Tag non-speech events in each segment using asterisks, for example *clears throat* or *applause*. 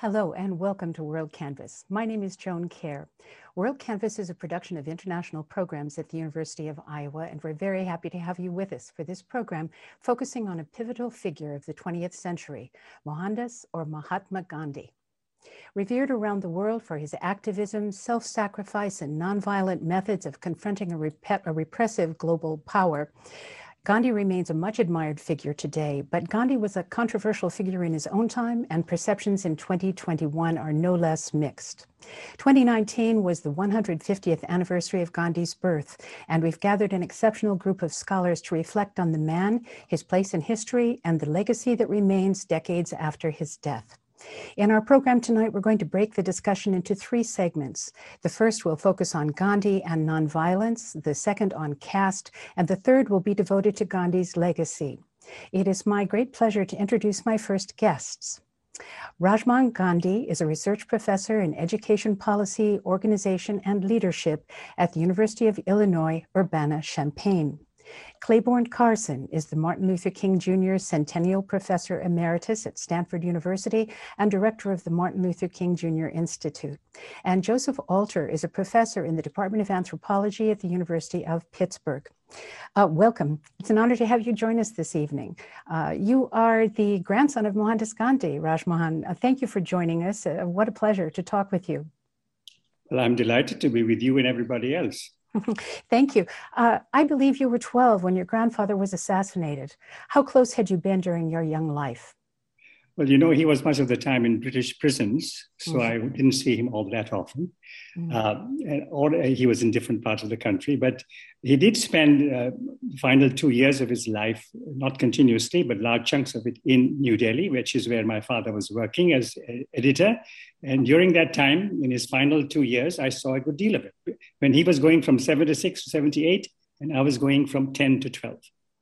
Hello and welcome to WorldCanvass. My name is Joan Kjaer. World Canvas is a production of international programs at the University of Iowa, and we're very happy to have you with us for this program focusing on a pivotal figure of the 20th century, Mohandas or Mahatma Gandhi. Revered around the world for his activism, self sacrifice, and nonviolent methods of confronting a, rep- a repressive global power, Gandhi remains a much admired figure today, but Gandhi was a controversial figure in his own time, and perceptions in 2021 are no less mixed. 2019 was the 150th anniversary of Gandhi's birth, and we've gathered an exceptional group of scholars to reflect on the man, his place in history, and the legacy that remains decades after his death. In our program tonight, we're going to break the discussion into three segments. The first will focus on Gandhi and nonviolence, the second on caste, and the third will be devoted to Gandhi's legacy. It is my great pleasure to introduce my first guests. Rajmohan Gandhi is a research professor in education policy, organization, and leadership at the University of Illinois Urbana-Champaign. Clayborne Carson is the Martin Luther King Jr. Centennial Professor Emeritus at Stanford University and Director of the Martin Luther King Jr. Institute. And Joseph Alter is a professor in the Department of Anthropology at the University of Pittsburgh. Uh, welcome. It's an honor to have you join us this evening. Uh, you are the grandson of Mohandas Gandhi, Rajmohan. Uh, thank you for joining us. Uh, what a pleasure to talk with you. Well, I'm delighted to be with you and everybody else. *laughs* Thank you. Uh, I believe you were 12 when your grandfather was assassinated. How close had you been during your young life? Well, you know, he was much of the time in British prisons, so mm-hmm. I didn't see him all that often. Mm-hmm. Uh, or uh, he was in different parts of the country, but he did spend uh, the final two years of his life, not continuously, but large chunks of it in New Delhi, which is where my father was working as editor. And during that time, in his final two years, I saw a good deal of it. When he was going from 76 to 78, and I was going from 10 to 12.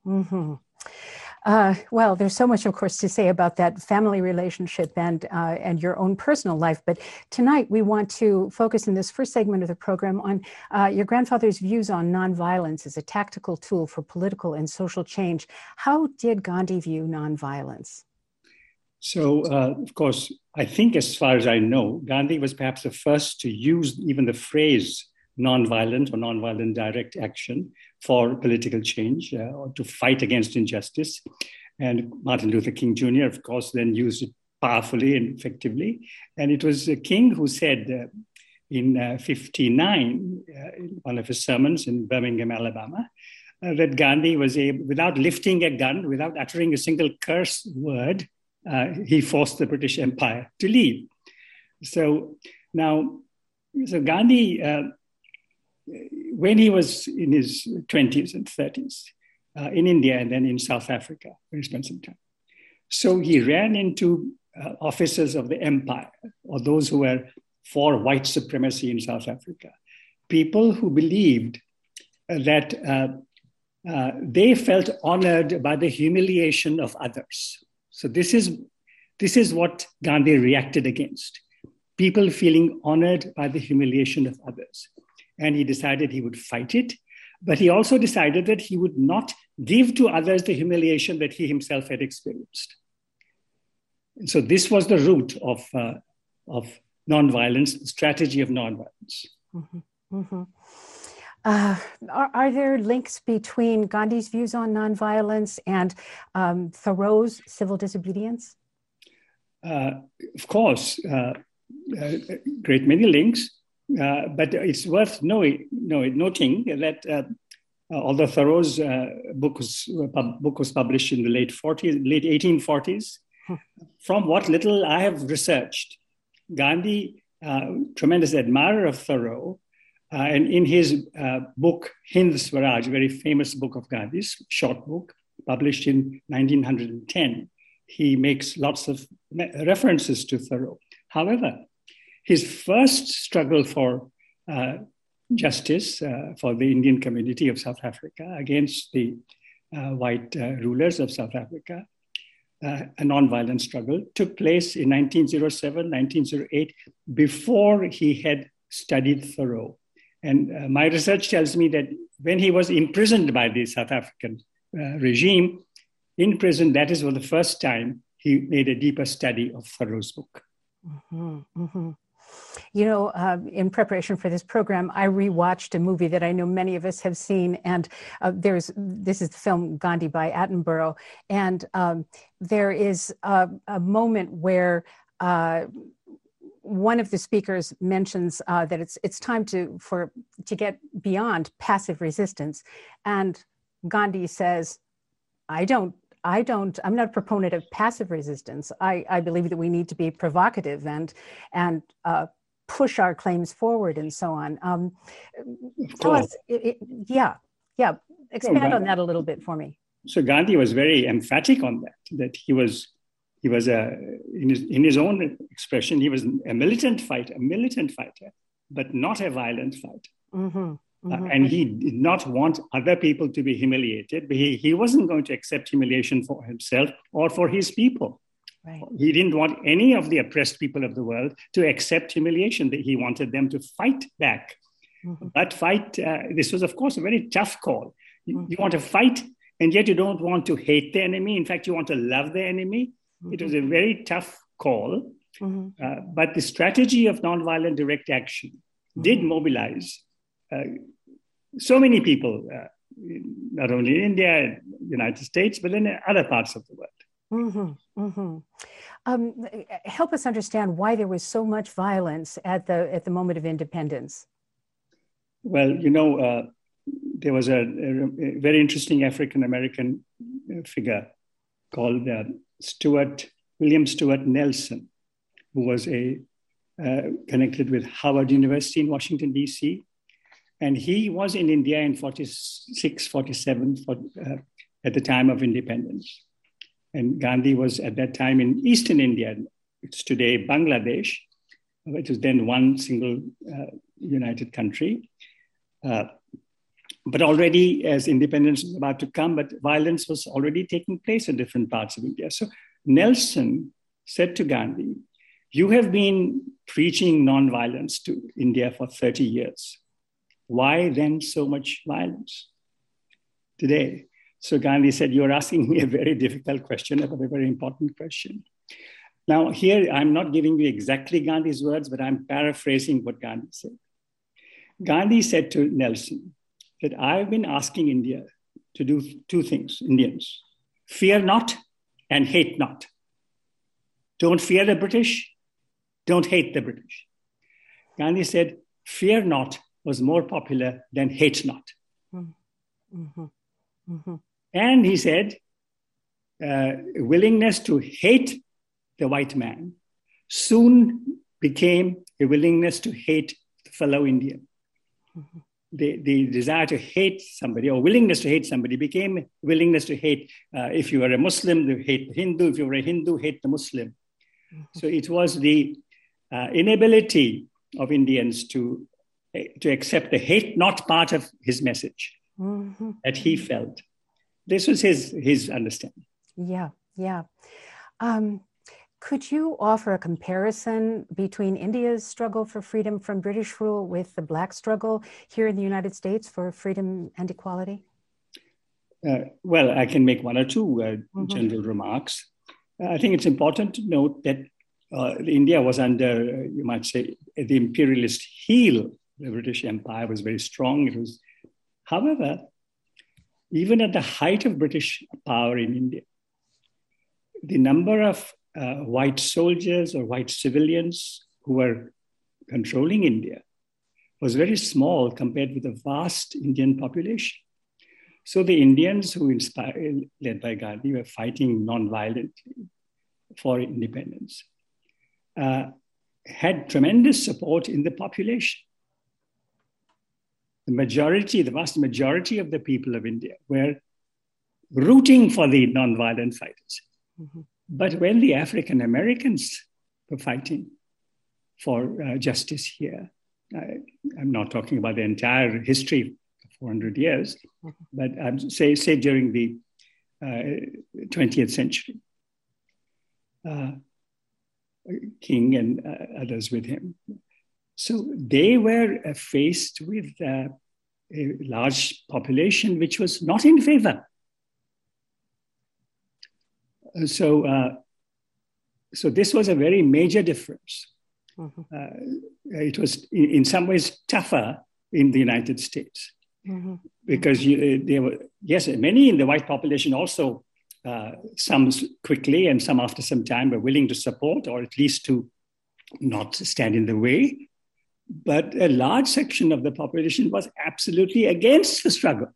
Mm-hmm. Uh, well, there's so much, of course, to say about that family relationship and uh, and your own personal life. But tonight, we want to focus in this first segment of the program on uh, your grandfather's views on nonviolence as a tactical tool for political and social change. How did Gandhi view nonviolence? So, uh, of course, I think, as far as I know, Gandhi was perhaps the first to use even the phrase nonviolent or nonviolent direct action for political change uh, or to fight against injustice. And Martin Luther King Jr., of course, then used it powerfully and effectively. And it was King who said uh, in uh, 59, uh, in one of his sermons in Birmingham, Alabama, uh, that Gandhi was able, without lifting a gun, without uttering a single curse word, uh, he forced the British Empire to leave. So now, so Gandhi when he was in his 20s and 30s uh, in India and then in South Africa, where he spent some time. So he ran into uh, officers of the empire or those who were for white supremacy in South Africa, people who believed uh, that uh, uh, they felt honored by the humiliation of others. So this is, this is what Gandhi reacted against people feeling honored by the humiliation of others and he decided he would fight it. But he also decided that he would not give to others the humiliation that he himself had experienced. And so this was the root of, uh, of nonviolence, the strategy of nonviolence. Mm-hmm. Mm-hmm. Uh, are, are, there links between Gandhi's views on nonviolence and um, Thoreau's civil disobedience? Uh, of course, uh, a great many links. Uh, but it's worth knowing, noting that uh, uh, although Thoreau's uh, book, was, book was published in the late 40s, late 1840s, huh. from what little I have researched, Gandhi, a tremendous admirer of Thoreau, uh, and in his uh, book, Hind Swaraj, very famous book of Gandhi's, short book, published in 1910, he makes lots of references to Thoreau. However, his first struggle for uh, justice uh, for the Indian community of South Africa against the uh, white uh, rulers of South Africa, uh, a non-violent struggle, took place in 1907, 1908, before he had studied Thoreau. And uh, my research tells me that when he was imprisoned by the South African regime, in prison, that is for the first time he made a deeper study of Thoreau's book. Mm-hmm, mm-hmm. You know, uh, in preparation for this program, I rewatched a movie that I know many of us have seen, and uh, there's this is the film Gandhi by Attenborough, and um, there is a, a moment where. Uh, one of the speakers mentions uh, that it's it's time to for to get beyond passive resistance, and Gandhi says, "I don't I don't, I'm not a proponent of passive resistance. I, I believe that we need to be provocative and, and uh, push our claims forward and so on. Um, tell us, it, it, yeah, yeah, expand on that a little bit for me. So Gandhi was very emphatic on that, that he was, he was a, in his, in his own expression, he was a militant fighter, a militant fighter, but not a violent fighter. Mm-hmm. Mm-hmm. Uh, and he did not want other people to be humiliated. But he, he wasn't going to accept humiliation for himself or for his people. Right. He didn't want any of the oppressed people of the world to accept humiliation. That he wanted them to fight back. Mm-hmm. That fight, uh, this was, of course, a very tough call. You, mm-hmm. you, want to fight, and yet you don't want to hate the enemy. In fact, you want to love the enemy. It was a mm-hmm. very tough call. Mm-hmm. Uh, but the strategy of nonviolent direct action did mm-hmm. mobilize uh, so many people, uh, not only in India, United States, but in other parts of the world. Mm-hmm, mm-hmm. Um, help us understand why there was so much violence at the at the moment of independence. Well, you know, uh, there was a, a, very interesting African American figure called uh, Stuart William Stuart Nelson, who was a uh, connected with Howard University in Washington D.C. And he was in India in 46, 47 for, uh, at the time of independence. And Gandhi was at that time in Eastern India. It's today Bangladesh, which was then one single uh, united country. Uh, but already, as independence was about to come, but violence was already taking place in different parts of India. So Nelson said to Gandhi, You have been preaching nonviolence to India for 30 years. Why then so much violence today? So Gandhi said, You're asking me a very difficult question, but a very important question. Now, here I'm not giving you exactly Gandhi's words, but I'm paraphrasing what Gandhi said. Gandhi said to Nelson that I've been asking India to do two things, Indians fear not and hate not. Don't fear the British, don't hate the British. Gandhi said, Fear not was more popular than hate not. Mm-hmm. Mm-hmm. And he said, uh, willingness to hate the white man soon became a willingness to hate the fellow Indian. Mm-hmm. The, the desire to hate somebody or willingness to hate somebody became willingness to hate. Uh, if you were a Muslim, to hate the Hindu. If you were a Hindu, hate the Muslim. Mm-hmm. So it was the uh, inability of Indians to to accept the hate not part of his message mm-hmm. that he felt. This was his his understanding. Yeah, yeah. Um, could you offer a comparison between India's struggle for freedom from British rule with the Black struggle here in the United States for freedom and equality? Uh, well, I can make one or two uh, mm-hmm. general remarks. I think it's important to note that uh, India was under, you might say, the imperialist heel the British Empire was very strong. It was, however, even at the height of British power in India, the number of uh, white soldiers or white civilians who were controlling India was very small compared with the vast Indian population. So the Indians who inspired, led by Gandhi, were fighting non-violently for independence, uh, had tremendous support in the population the majority, the vast majority of the people of India were rooting for the nonviolent fighters. Mm-hmm. But when the African Americans were fighting for uh, justice here, I, am not talking about the entire history of 400 years, mm-hmm. but um, say, say during the uh, 20th century, uh, King and uh, others with him so they were uh, faced with uh, a large population which was not in favor. Uh, so, uh, so this was a very major difference. Mm-hmm. Uh, it was in, in, some ways tougher in the United States mm-hmm. because you, uh, there were yes many in the white population also uh, some quickly and some after some time were willing to support or at least to not stand in the way. But a large section of the population was absolutely against the struggle.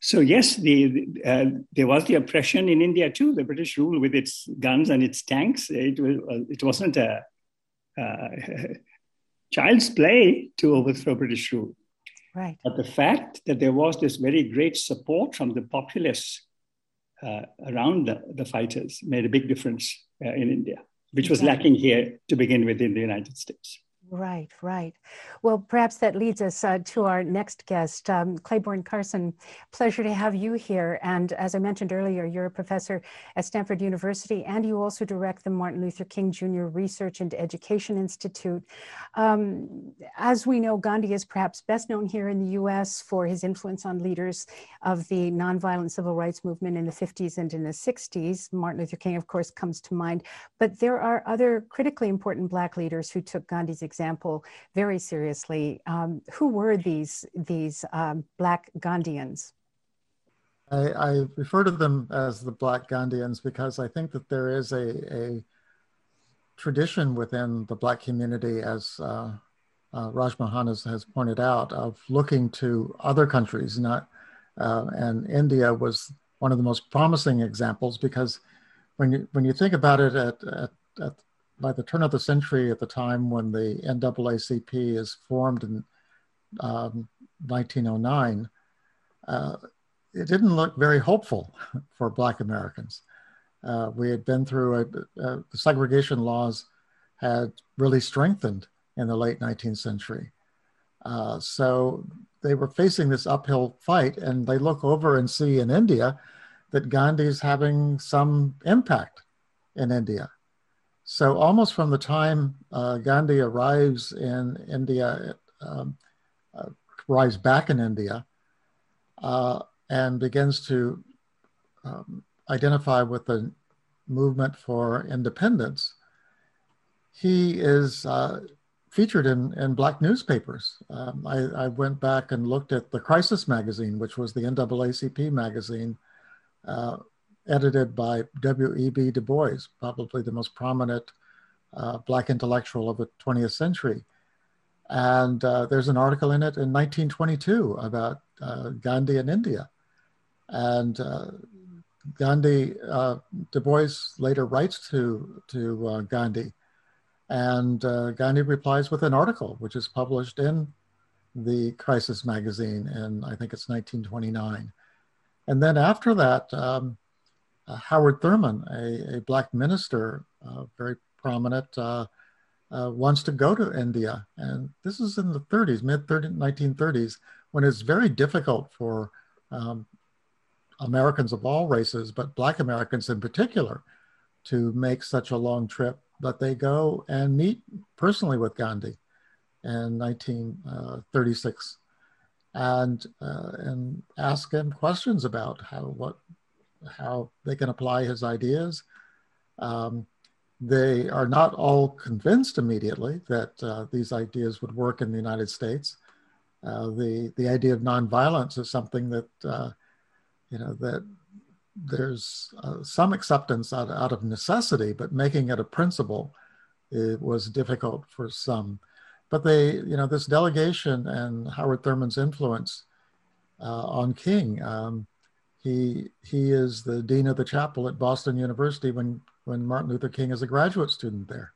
So yes, the, uh, there was the oppression in India too. The British rule with its guns and its tanks. It was uh, it wasn't a uh, *laughs* child's play to overthrow British rule. Right. But the fact that there was this very great support from the populace uh, around the, the, fighters made a big difference uh, in India, which was lacking here to begin with in the United States. Right, right. Well, perhaps that leads us uh, to our next guest, um, Clayborne Carson. Pleasure to have you here. And as I mentioned earlier, you're a professor at Stanford University, and you also direct the Martin Luther King Jr. Research and Education Institute. Um, as we know, Gandhi is perhaps best known here in the US for his influence on leaders of the nonviolent civil rights movement in the 50s and in the 60s. Martin Luther King, of course, comes to mind. But there are other critically important Black leaders who took Gandhi's very seriously. Um, who were these these um, Black Gandhians? I, I, refer to them as the Black Gandhians because I think that there is a, a tradition within the Black community, as uh, uh, Rajmohan has, has, pointed out, of looking to other countries. Not uh, and India was one of the most promising examples because when you when you think about it at, at, at by the turn of the century, at the time when the NAACP is formed in um, 1909, uh, it didn't look very hopeful *laughs* for Black Americans. Uh, we had been through a, a, segregation laws had really strengthened in the late 19th century. Uh, so they were facing this uphill fight, and they look over and see in India that Gandhi's having some impact in India. So almost from the time uh, Gandhi arrives in India, um, uh, arrives back in India, uh, and begins to um, identify with the movement for independence, he is uh, featured in, in black newspapers. Um, I, I, went back and looked at the Crisis magazine, which was the NAACP magazine uh, edited by W.E.B. Du Bois, probably the most prominent uh, Black intellectual of the 20th century. And uh, there's an article in it in 1922 about uh, Gandhi in India. And uh, Gandhi, uh, Du Bois later writes to, to uh, Gandhi, and Gandhi replies with an article, which is published in the Crisis magazine in, I think it's 1929. And then after that, um, uh, Howard Thurman, a, a black minister, uh, very prominent, uh, uh, wants to go to India. And this is in the 30s, mid 1930s, when it's very difficult for um, Americans of all races, but black Americans in particular, to make such a long trip. But they go and meet personally with Gandhi in 1936 and uh, and ask him questions about how what how they can apply his ideas. Um, they are not all convinced immediately that uh, these ideas would work in the United States. Uh, the the idea of nonviolence is something that uh, you know that there's uh, some acceptance out, out of necessity, but making it a principle it was difficult for some. But they, you know, this delegation and Howard Thurman's influence uh, on King. Um, he he is the dean of the chapel at Boston University when when Martin Luther King is a graduate student there.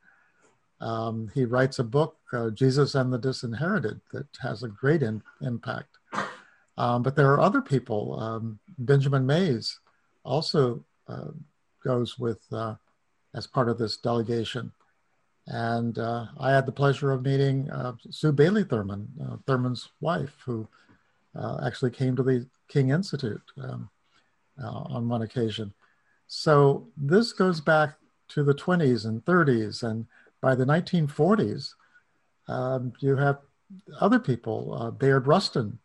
Um, he writes a book, uh, Jesus and the Disinherited, that has a great in, impact. Um, but there are other people. Um, Benjamin Mays also uh, goes with uh, as part of this delegation. And uh, I had the pleasure of meeting uh, Sue Bailey Thurman, uh, Thurman's wife, who actually came to the King Institute. Um, uh, on one occasion. So this goes back to the 20s and 30s. And by the 1940s, um, you have other people. Uh, Bayard Rustin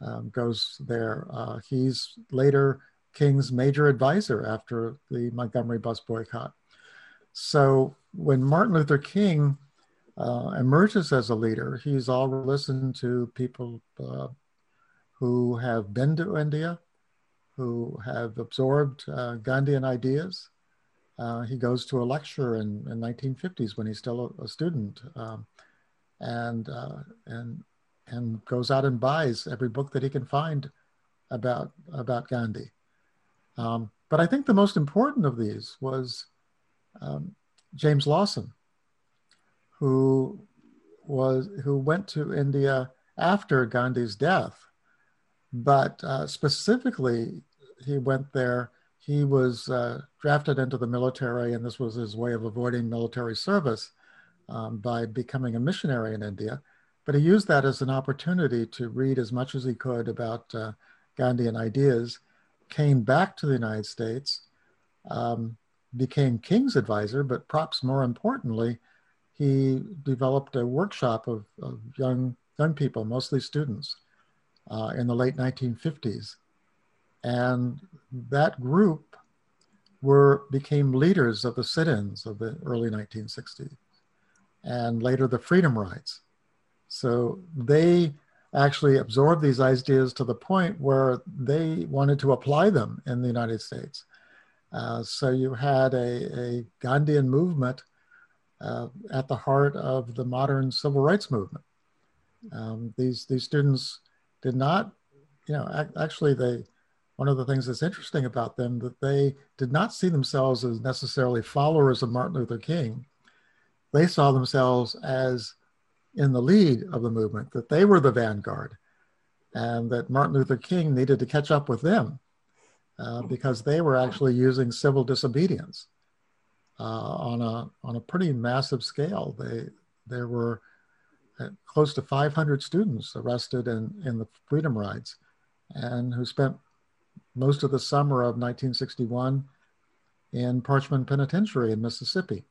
um, goes there. Uh, he's later King's major advisor after the Montgomery bus boycott. So when Martin Luther King uh, emerges as a leader, he's all listened to people uh, who have been to India, who have absorbed uh, Gandhian ideas. Uh, he goes to a lecture in, in 1950s when he's still a, a student, um, and uh, and and goes out and buys every book that he can find about about Gandhi. Um, but I think the most important of these was um, James Lawson, who was who went to India after Gandhi's death, but uh, specifically he went there. He was uh, drafted into the military, and this was his way of avoiding military service um, by becoming a missionary in India. But he used that as an opportunity to read as much as he could about uh, Gandhian ideas, came back to the United States, um, became King's advisor, but perhaps more importantly, he developed a workshop of, of young, young people, mostly students, uh, in the late 1950s. And that group were became leaders of the sit-ins of the early 1960s and later the freedom rides. So they actually absorbed these ideas to the point where they wanted to apply them in the United States. Uh, so you had a, a Gandhian movement uh, at the heart of the modern civil rights movement. Um, these these students did not, you know, ac- actually they. One of the things that's interesting about them that they did not see themselves as necessarily followers of Martin Luther King. They saw themselves as in the lead of the movement, that they were the vanguard, and that Martin Luther King needed to catch up with them uh, because they were actually using civil disobedience uh, on a on a pretty massive scale. They there were close to 500 students arrested in in the freedom rides, and who spent most of the summer of 1961 in Parchman Penitentiary in Mississippi.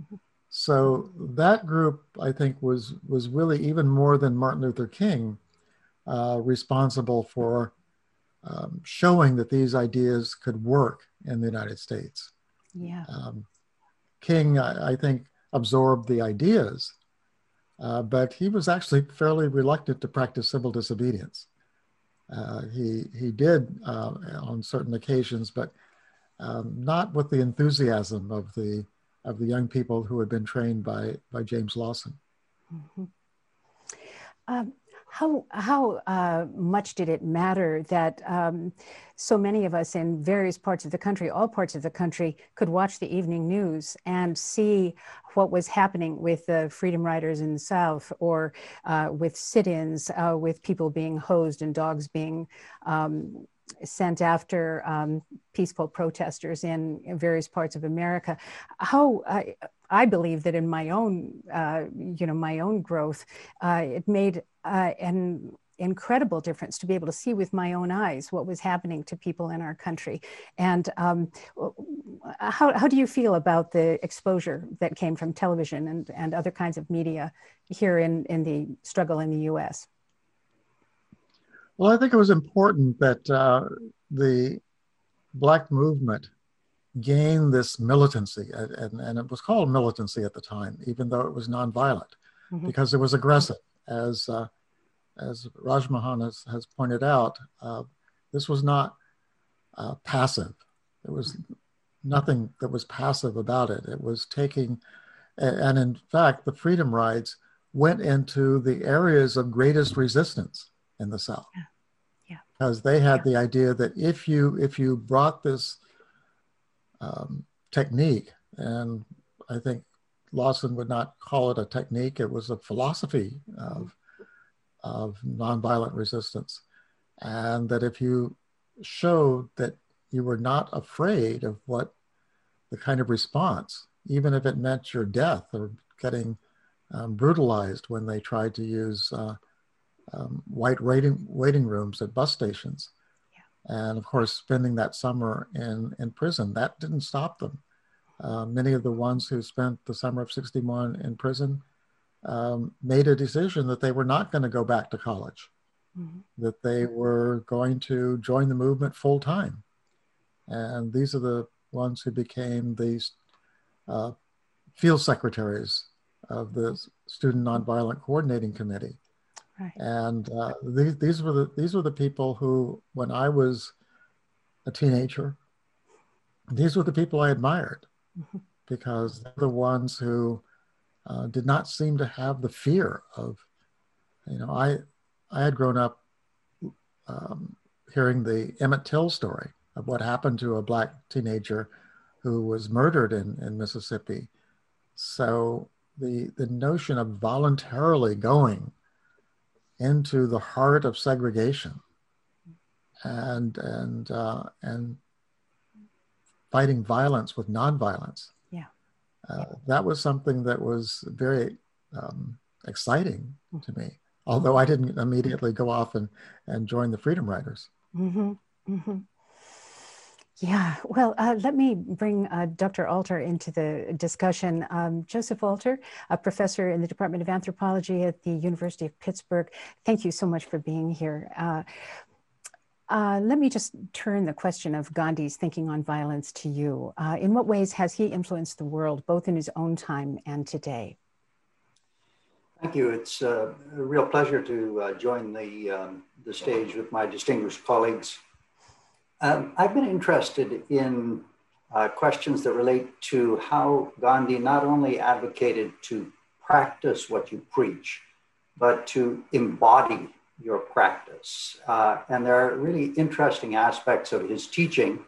Mm-hmm. So that group, I think, was was really even more than Martin Luther King uh, responsible for um, showing that these ideas could work in the United States. Yeah. Um, King, I, I, think, absorbed the ideas, uh, but he was actually fairly reluctant to practice civil disobedience. Uh, he he did uh, on certain occasions, but um, not with the enthusiasm of the of the young people who had been trained by, by James Lawson. Mm-hmm. Um, how how uh, much did it matter that um, so many of us in various parts of the country, all parts of the country, could watch the evening news and see what was happening with the freedom riders in the South, or uh, with sit-ins, uh, with people being hosed and dogs being um, sent after um, peaceful protesters in, various parts of America. How I, I believe that in my own, uh, you know, my own growth, uh, it made uh, an incredible difference to be able to see with my own eyes what was happening to people in our country. And um, how, how do you feel about the exposure that came from television and, and other kinds of media here in, in the struggle in the US? Well, I think it was important that uh, the Black movement gained this militancy, and, and, it was called militancy at the time, even though it was nonviolent, mm-hmm. because it was aggressive. As uh, as Rajmohan has, has pointed out, uh, this was not uh, passive. There was nothing that was passive about it. It was taking, and in fact, the freedom rides went into the areas of greatest resistance in the South. Yeah. yeah. Because they had yeah. the idea that if you if you brought this um, technique, and I think Lawson would not call it a technique, it was a philosophy of, of nonviolent resistance. And that if you showed that you were not afraid of what the kind of response, even if it meant your death or getting um, brutalized when they tried to use uh, um, white waiting, waiting rooms at bus stations. Yeah. And of course, spending that summer in, in prison, that didn't stop them. Uh, many of the ones who spent the summer of 61 in prison um, made a decision that they were not going to go back to college, mm-hmm. that they were going to join the movement full time. And these are the ones who became these uh, field secretaries of the Student Nonviolent Coordinating Committee. Right. And uh, these, these were the these were the people who, when I was a teenager, these were the people I admired. Because they're the ones who uh, did not seem to have the fear of, you know, I I had grown up um, hearing the Emmett Till story of what happened to a black teenager who was murdered in, in Mississippi. So the the notion of voluntarily going into the heart of segregation and and uh, and fighting violence with nonviolence. Yeah, uh, that was something that was very um, exciting to me. Although I didn't immediately go off and and join the Freedom Riders. Mm-hmm. Mm-hmm. Yeah, well, uh, let me bring uh, Dr. Alter into the discussion. Um, Joseph Alter, a professor in the Department of Anthropology at the University of Pittsburgh, thank you so much for being here. Uh, uh let me just turn the question of Gandhi's thinking on violence to you. Uh, in what ways has he influenced the world, both in his own time and today? Thank you. It's uh, a real pleasure to join the, um, the stage with my distinguished colleagues. Um, I've been interested in uh, questions that relate to how Gandhi not only advocated to practice what you preach, but to embody your practice. Uh, and there are really interesting aspects of his teaching,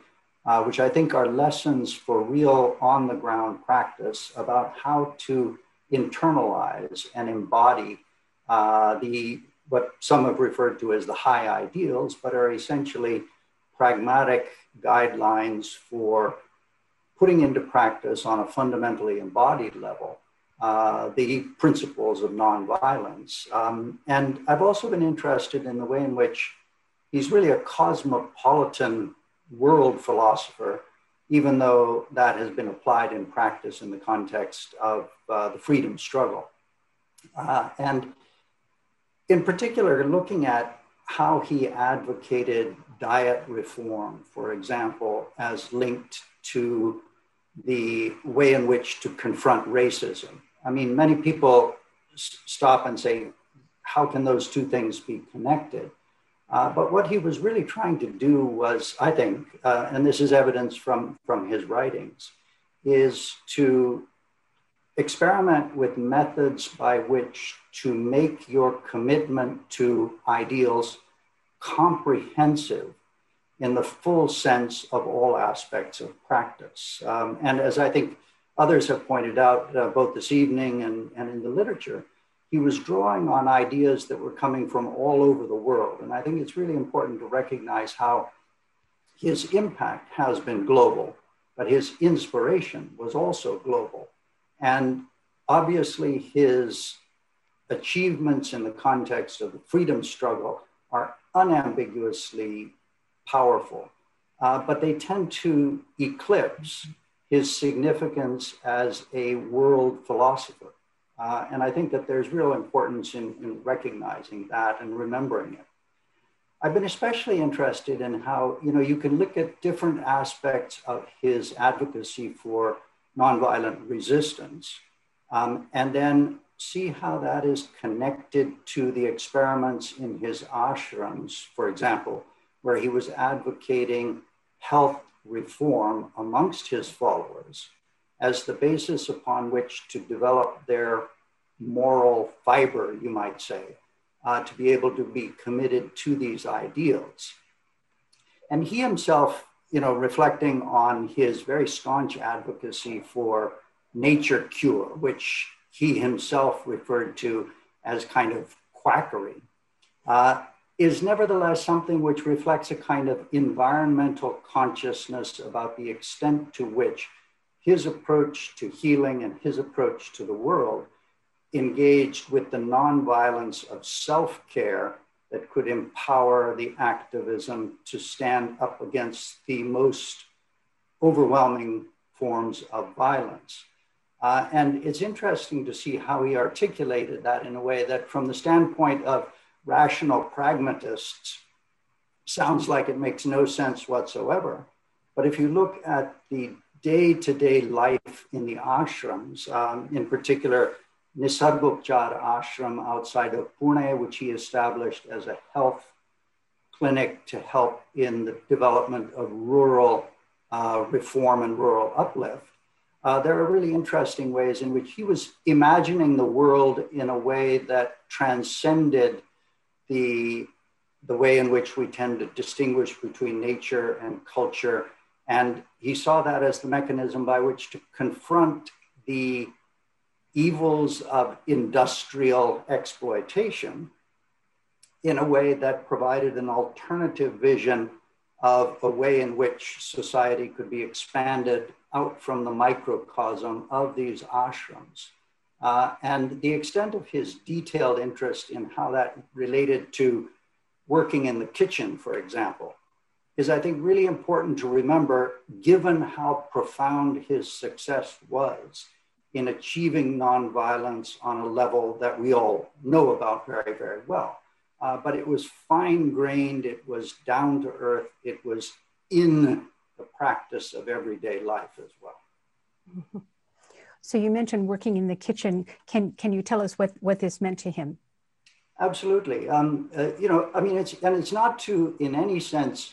uh, which I think are lessons for real on the ground practice about how to internalize and embody uh, the what some have referred to as the high ideals, but are essentially pragmatic guidelines for putting into practice on a fundamentally embodied level uh, the principles of nonviolence. Um, and I've also been interested in the way in which he's really a cosmopolitan world philosopher, even though that has been applied in practice in the context of uh, the freedom struggle. Uh, and in particular, looking at how he advocated diet reform, for example, as linked to the way in which to confront racism. I mean, many people stop and say, how can those two things be connected? Uh, but what he was really trying to do was, I think, uh, and this is evidence from, from his writings, is to experiment with methods by which to make your commitment to ideals comprehensive in the full sense of all aspects of practice. Um, and as I think others have pointed out, uh, both this evening and, and in the literature, he was drawing on ideas that were coming from all over the world. And I think it's really important to recognize how his impact has been global, but his inspiration was also global. And obviously, his achievements in the context of the freedom struggle are unambiguously powerful, uh, but they tend to eclipse his significance as a world philosopher. Uh, and I think that there's real importance in, in recognizing that and remembering it. I've been especially interested in how, you know, you can look at different aspects of his advocacy for nonviolent resistance um, and then see how that is connected to the experiments in his ashrams, for example, where he was advocating health reform amongst his followers as the basis upon which to develop their moral fiber, you might say, uh, to be able to be committed to these ideals. And he himself, you know, reflecting on his very staunch advocacy for nature cure, which he himself referred to as kind of quackery, uh, is nevertheless something which reflects a kind of environmental consciousness about the extent to which his approach to healing and his approach to the world engaged with the nonviolence of self care that could empower the activism to stand up against the most overwhelming forms of violence. Uh, and it's interesting to see how he articulated that in a way that, from the standpoint of rational pragmatists, sounds like it makes no sense whatsoever. But if you look at the day to day life in the ashrams, um, in particular, Nisargopchar ashram outside of Pune, which he established as a health clinic to help in the development of rural uh, reform and rural uplift. Uh, there are really interesting ways in which he was imagining the world in a way that transcended the, the way in which we tend to distinguish between nature and culture. And he saw that as the mechanism by which to confront the evils of industrial exploitation in a way that provided an alternative vision of a way in which society could be expanded out from the microcosm of these ashrams. Uh, and the extent of his detailed interest in how that related to working in the kitchen, for example, is, I think, really important to remember given how profound his success was in achieving nonviolence on a level that we all know about very, very well. Uh, but it was fine grained, it was down to earth, it was in the practice of everyday life as well. *laughs* So you mentioned working in the kitchen. Can can you tell us what what this meant to him? Absolutely. Um, uh, you know, I mean, it's and it's not to in any sense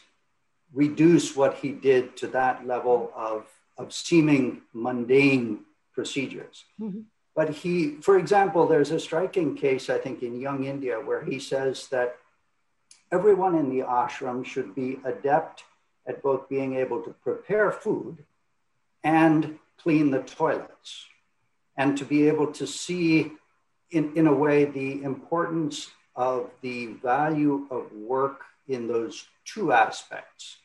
reduce what he did to that level of of seeming mundane procedures. Mm-hmm. But he, for example, there's a striking case I think in Young India where he says that everyone in the ashram should be adept at both being able to prepare food and clean the toilets, and to be able to see, in, in a way, the importance of the value of work in those two aspects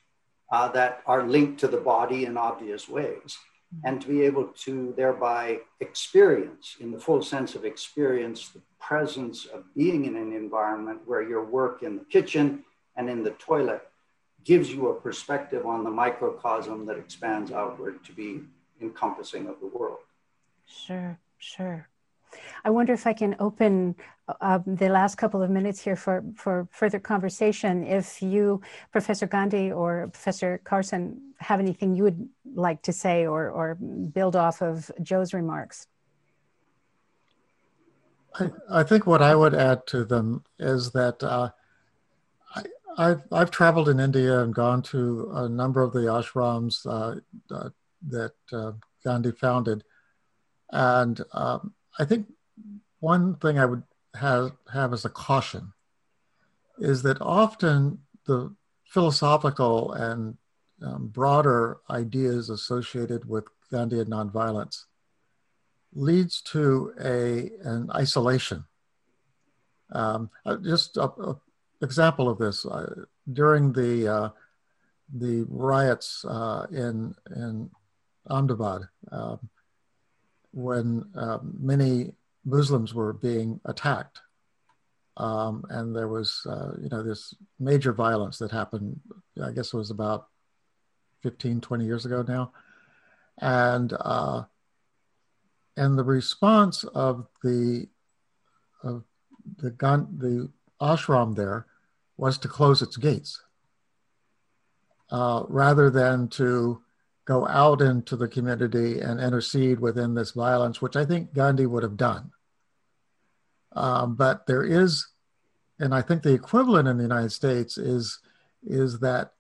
uh, that are linked to the body in obvious ways, and to be able to thereby experience, in the full sense of experience, the presence of being in an environment where your work in the kitchen and in the toilet gives you a perspective on the microcosm that expands outward to be encompassing of the world. Sure, sure. I wonder if I can open uh, the last couple of minutes here for, for further conversation. If you, Professor Gandhi or Professor Carson, have anything you would like to say or, or build off of Joe's remarks. I, I think what I would add to them is that uh, I've, I've traveled in India and gone to a number of the ashrams uh, uh, that uh, Gandhi founded. And um, I think one thing I would have, have as a caution is that often the philosophical and um, broader ideas associated with Gandhian nonviolence leads to a, an isolation. Um, uh, just a, example of this uh, during the uh, the riots uh, in in Ahmedabad, um, when um, many Muslims were being attacked, um, and there was uh, you know this major violence that happened. I guess it was about 15, 20 years ago now, and uh, and the response of the of the gun the ashram there was to close its gates uh, rather than to go out into the community and intercede within this violence, which I think Gandhi would have done. Um, but there is, and I think the equivalent in the United States is is that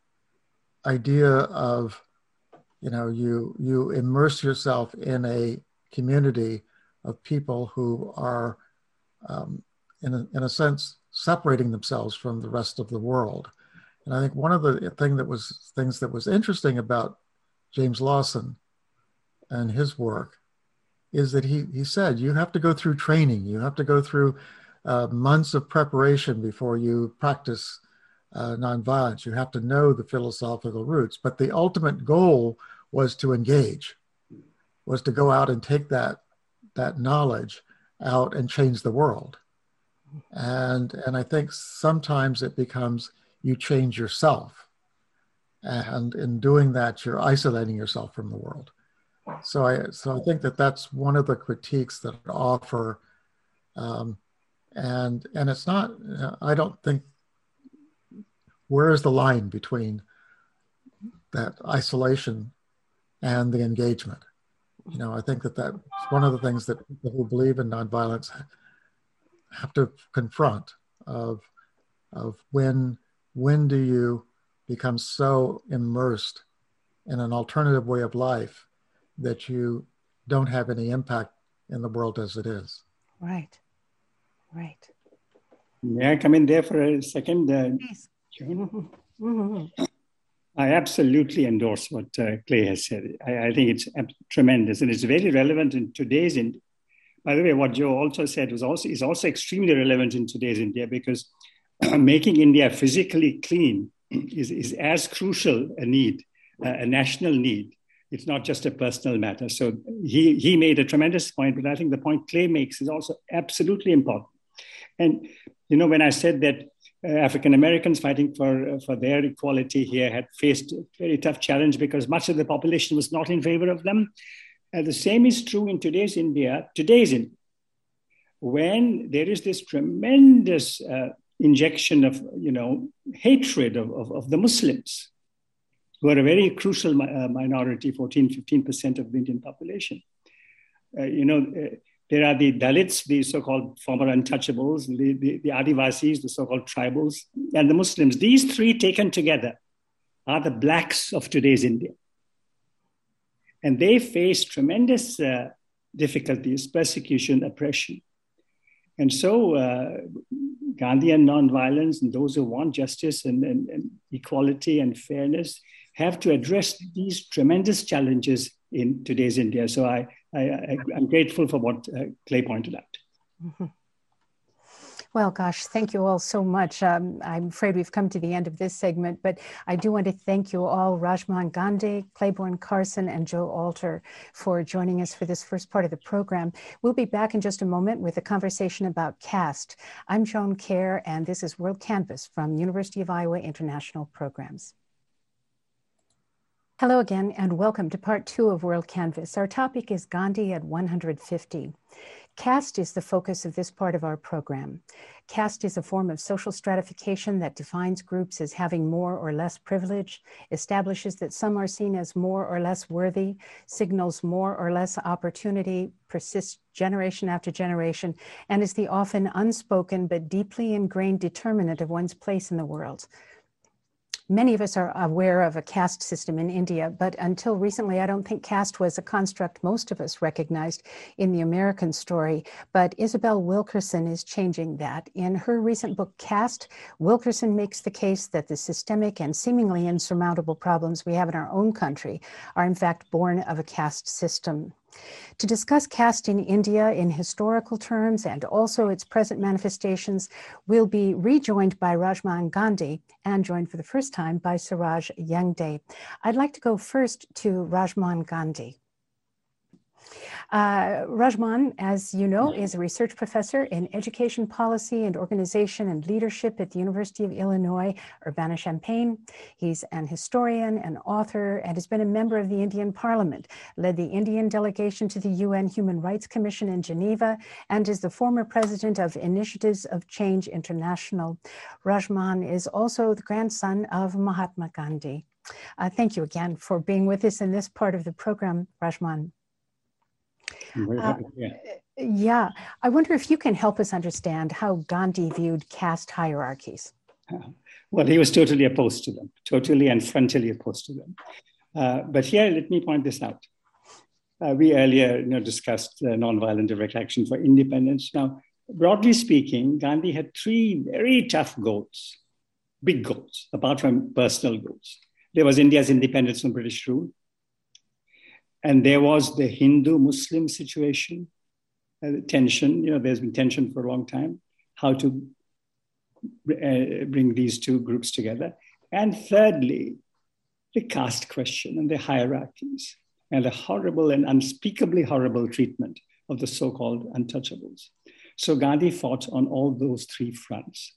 idea of, you know, you you immerse yourself in a community of people who are, um, in a, in a sense, separating themselves from the rest of the world. And I think one of the thing that was things that was interesting about James Lawson and his work is that he, he said you have to go through training, you have to go through uh, months of preparation before you practice uh, nonviolence. You have to know the philosophical roots, but the ultimate goal was to engage, was to go out and take that that knowledge out and change the world. And and i think sometimes it becomes you change yourself and in doing that you're isolating yourself from the world so i so i think that that's one of the critiques that I offer um, and and it's not i don't think where is the line between that isolation and the engagement. You know, I think that that's one of the things that people who believe in nonviolence have to confront of, of when, when do you become so immersed in an alternative way of life that you don't have any impact in the world as it is. Right, right. May I come in there for a second? Uh, Please. *laughs* I absolutely endorse what uh, Clay has said. I, I think it's tremendous and it's very relevant in today's India. By the way, what Joe also said was also is also extremely relevant in today's India because *clears throat* making India physically clean is, is as crucial a need, a national need. It's not just a personal matter. So he, he made a tremendous point, but I think the point Clay makes is also absolutely important. And, you know, when I said that uh, African Americans fighting for, for their equality here had faced a very tough challenge because much of the population was not in favor of them. Uh, the same is true in today's India, today's India, when there is this tremendous uh, injection of, you know, hatred of, of, of, the Muslims, who are a very crucial mi- uh, minority, 14, 15% of the Indian population. Uh, you know, there are the Dalits, the so-called former untouchables, the, the, the Adivasis, the so-called tribals, and the Muslims. These three taken together are the blacks of today's India. And they face tremendous uh, difficulties, persecution, oppression. And so uh, Gandhian nonviolence and those who want justice and, and, and, equality and fairness have to address these tremendous challenges in today's India. So I, I, am grateful for what uh, Clay pointed out. Mm-hmm. Well, gosh, thank you all so much. Um, I'm afraid we've come to the end of this segment, but I do want to thank you all, Rajmohan Gandhi, Clayborne Carson, and Joe Alter, for joining us for this first part of the program. We'll be back in just a moment with a conversation about caste. I'm Joan Kjaer, and this is WorldCanvass from University of Iowa International Programs. Hello again, and welcome to part two of WorldCanvass. Our topic is Gandhi at 150. Caste is the focus of this part of our program. Caste is a form of social stratification that defines groups as having more or less privilege, establishes that some are seen as more or less worthy, signals more or less opportunity, persists generation after generation, and is the often unspoken but deeply ingrained determinant of one's place in the world. Many of us are aware of a caste system in India, but until recently, I don't think caste was a construct most of us recognized in the American story. But Isabel Wilkerson is changing that. In her recent book, Caste, Wilkerson makes the case that the systemic and seemingly insurmountable problems we have in our own country are, in fact, born of a caste system. To discuss caste in India in historical terms and also its present manifestations, we'll be rejoined by Rajmohan Gandhi and joined for the first time by Suraj Yengde. I'd like to go first to Rajmohan Gandhi. Uh, Rajmohan, as you know, is a research professor in education policy and organization and leadership at the University of Illinois, Urbana-Champaign. He's an historian, an author, and has been a member of the Indian Parliament, led the Indian delegation to the UN Human Rights Commission in Geneva, and is the former president of Initiatives of Change International. Rajmohan is also the grandson of Mahatma Gandhi. Uh, thank you again for being with us in this part of the program, Rajmohan. Uh, yeah. yeah. I wonder if you can help us understand how Gandhi viewed caste hierarchies. *laughs* Well, he was totally opposed to them, totally and frontally opposed to them. Uh, but here, let me point this out. Uh, we earlier you know, discussed nonviolent direct action for independence. Now, broadly speaking, Gandhi had three very tough goals, big goals, apart from personal goals. There was India's independence from British rule. And there was the Hindu Muslim situation, uh, tension. You know, there's been tension for a long time. How to uh, bring these two groups together. And thirdly, the caste question and the hierarchies and the horrible and unspeakably horrible treatment of the so called untouchables. So Gandhi fought on all those three fronts.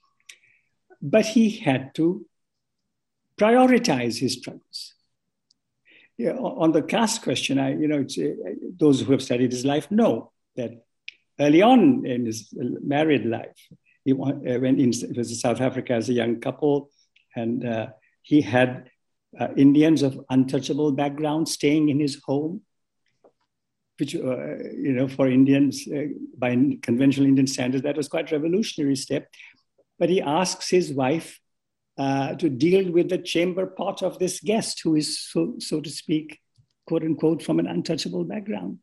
But he had to prioritize his struggles yeah, on the caste question, I, you know, uh, those who have studied his life know that early on in his married life, he went was in South Africa as a young couple, and uh, he had uh, Indians of untouchable background staying in his home, which, uh, you know, for Indians, uh, by conventional Indian standards, that was quite a revolutionary step. But he asks his wife uh, to deal with the chamber pot of this guest who is, so, so to speak, quote unquote, from an untouchable background.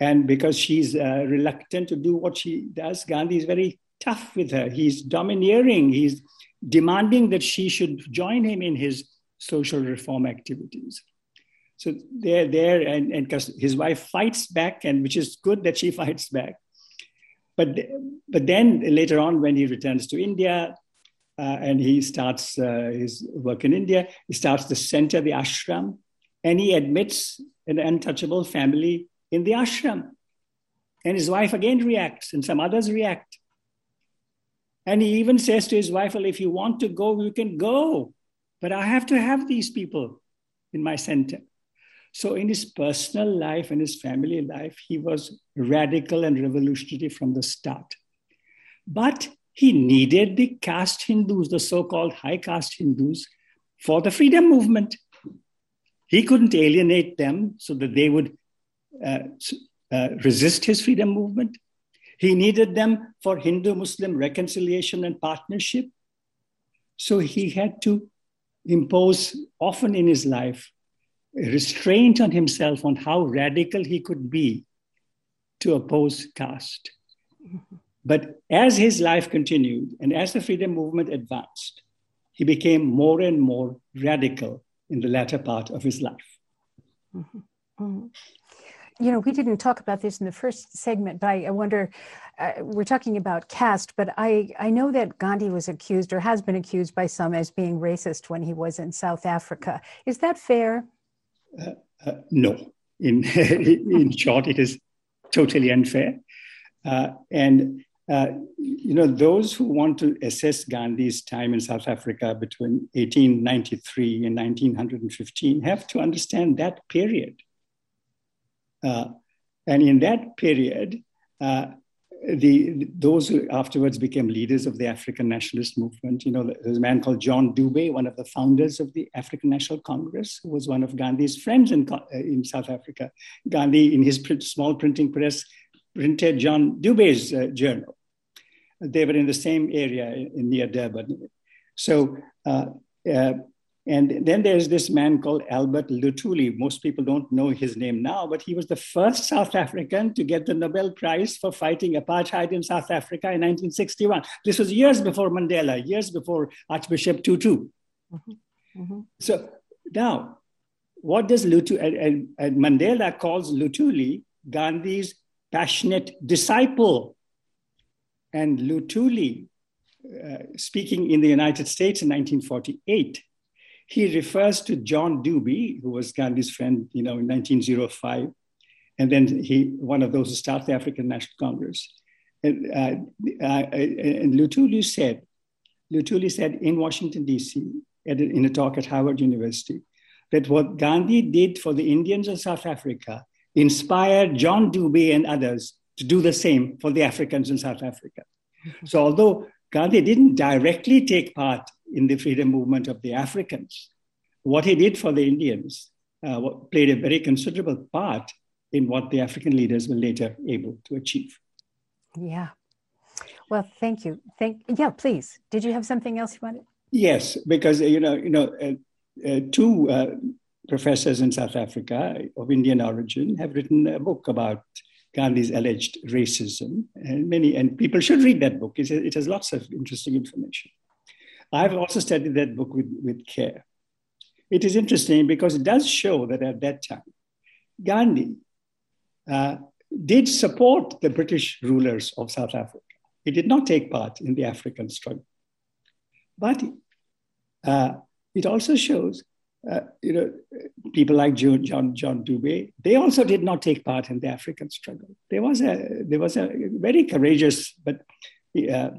And because she's uh, reluctant to do what she does, Gandhi is very tough with her. He's domineering. He's demanding that she should join him in his social reform activities. So they're there, and because his wife fights back, and which is good that she *laughs* fights back. But but then later on, when he returns to India, uh, and he starts uh, his work in India, he starts the center, the ashram, and he admits an untouchable family in the ashram. And his wife again reacts, and some others react. And he even says to his wife, Well, if you want to go, you can go. But I have to have these people in my center. So, in his personal life and his family life, he was radical and revolutionary from the start. But he needed the caste Hindus, the so called high caste Hindus, for the freedom movement. He couldn't alienate them so that they would uh, uh, resist his freedom movement. He needed them for Hindu Muslim reconciliation and partnership. So he had to impose, often in his life, restraint on himself on how radical he could be to oppose caste. But as his life continued and as the freedom movement advanced, he became more and more radical in the latter part of his life. Mm-hmm. Mm-hmm you know, we didn't talk about this in the first segment, but I, I wonder, uh, we're talking about caste, but I, I know that Gandhi was accused or has been accused by some as being racist when he was in South Africa. Is that fair? Uh, uh, no. In, *laughs* in short, it is totally unfair. Uh, and uh, you know, those who want to assess Gandhi's time in South Africa between 1893 and 1915 have to understand that period. Uh, and in that period, uh, the those who afterwards became leaders of the African nationalist movement. You know, there's a man called John Dube, one of the founders of the African National Congress, who was one of Gandhi's friends in, uh, in South Africa. Gandhi, in his print, small printing press, printed John Dube's uh, journal. They were in the same area in, near Durban. So uh, uh, and then there's this man called Albert Lutuli. Most people don't know his name now, but he was the first South African to get the Nobel Prize for fighting apartheid in South Africa in 1961. This was years before Mandela, years before Archbishop Tutu. Mm-hmm. Mm-hmm. So now, what does Luthuli, and, and, and Mandela calls Lutuli Gandhi's passionate disciple. And Luthuli, uh, speaking in the United States in 1948, he refers to John Dube, who was Gandhi's friend, you know, in 1905, and then he one of those who started the African National Congress. And, uh, uh, and Luthuli said, Luthuli said in Washington D.C. in a talk at Harvard University that what Gandhi did for the Indians of South Africa inspired John Dube and others to do the same for the Africans in South Africa. So although Gandhi didn't directly take part in the freedom movement of the Africans. What he did for the Indians uh, played a very considerable part in what the African leaders were later able to achieve. Yeah. Well, thank you. Thank yeah. Please, did you have something else you wanted? Yes, because you know, you know, uh, uh, two uh, professors in South Africa of Indian origin have written a book about Gandhi's alleged racism, and many and people should read that book. It, it has lots of interesting information. I've also studied that book with, with care. It is interesting because it does show that at that time, Gandhi uh, did support the British rulers of South Africa. He did not take part in the African struggle. But uh, it also shows, uh, you know, people like John, John, John Dube, they also did not take part in the African struggle. There was a, there was a very courageous but uh,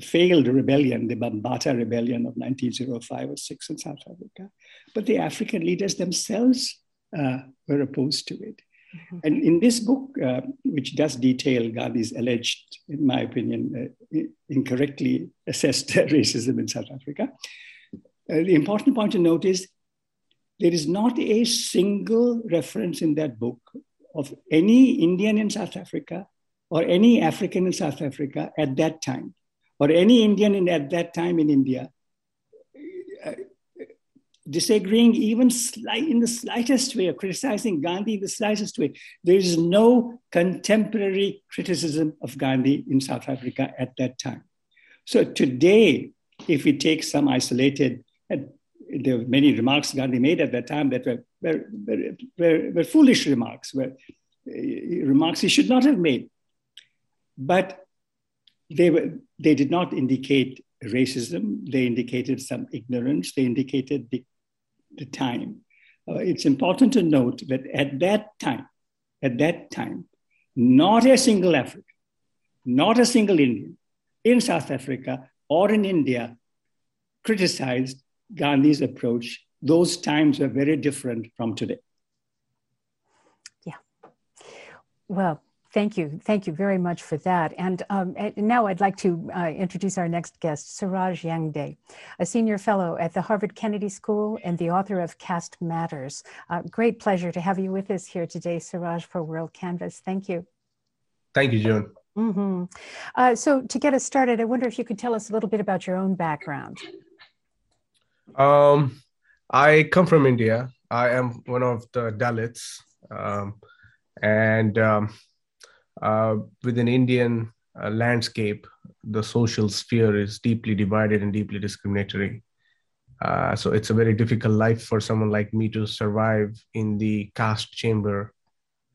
failed rebellion, the Bambata rebellion of 1905 or 6 in South Africa. But the African leaders themselves uh, were opposed to it. Mm-hmm. And in this book, uh, which does detail Gandhi's alleged, in my opinion, uh, incorrectly assessed *laughs* racism in South Africa, uh, the important point to note is there is not a single reference in that book of any Indian in South Africa or any African in South Africa at that time, or any Indian in, at that time in India, uh, disagreeing even slight, in the slightest way, or criticizing Gandhi in the slightest way. There is no contemporary criticism of Gandhi in South Africa at that time. So today, if we take some isolated, there were many remarks Gandhi made at that time that were, were, were, were, foolish remarks, were uh, remarks he should not have made. But they, were, they did not indicate racism, they indicated some ignorance, they indicated the, the time. Uh, it's important to note that at that time, at that time, not a single African, not a single Indian in South Africa or in India criticized Gandhi's approach. Those times were very different from today. Yeah. Well, Thank you. Thank you very much for that. And, um, and now I'd like to uh, introduce our next guest, Suraj Yengde, a senior fellow at the Harvard Kennedy School and the author of Caste Matters. Uh, great pleasure to have you with us here today, Suraj, for WorldCanvass. Thank you. Thank you, Joan. Mm-hmm. Uh, so, to get us started, I wonder if you could tell us a little bit about your own background. Um, I come from India. I am one of the Dalits. Um, and um, uh, within Indian uh, landscape, the social sphere is deeply divided and deeply discriminatory. Uh, so it's a very difficult life for someone like me to survive in the caste chamber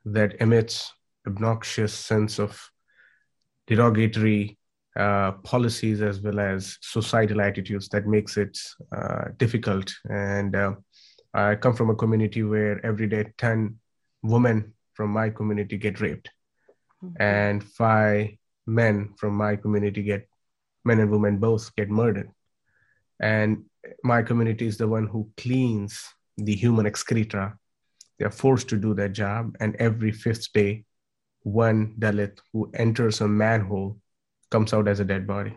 that emits obnoxious sense of derogatory uh, policies as well as societal attitudes that makes it uh, difficult. And uh, I come from a community where every day 10 women from my community get raped mm-hmm. and five men from my community get men and women both get murdered and my community is the one who cleans the human excreta they are forced to do that job and every fifth day one dalit who enters a manhole comes out as a dead body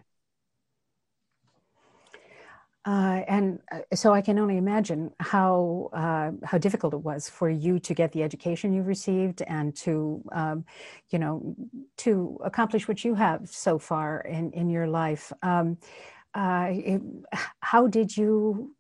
uh, and uh, so I can only imagine how uh, how difficult it was for you to get the education you received and to um, you know to accomplish what you have so far in in your life. Um, uh, it, how did you?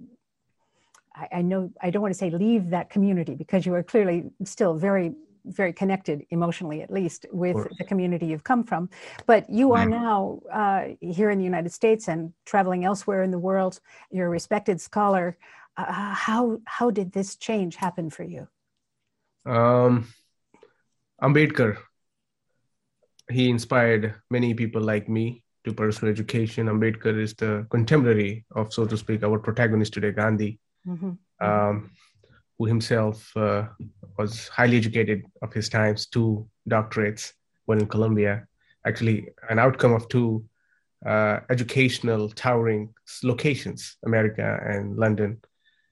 I, I know I don't want to say leave that community because you are clearly still very very connected emotionally at least with the community you've come from. But you are now uh, here in the united states and traveling elsewhere in the world you're a respected scholar. Uh, how how did this change happen for you? Um, ambedkar he inspired many people like me to pursue education. Ambedkar is the contemporary of so to speak our protagonist today gandhi. Mm-hmm. um, who himself uh, was highly educated of his times, two doctorates, one in Columbia, actually an outcome of two uh, educational towering locations, America and London.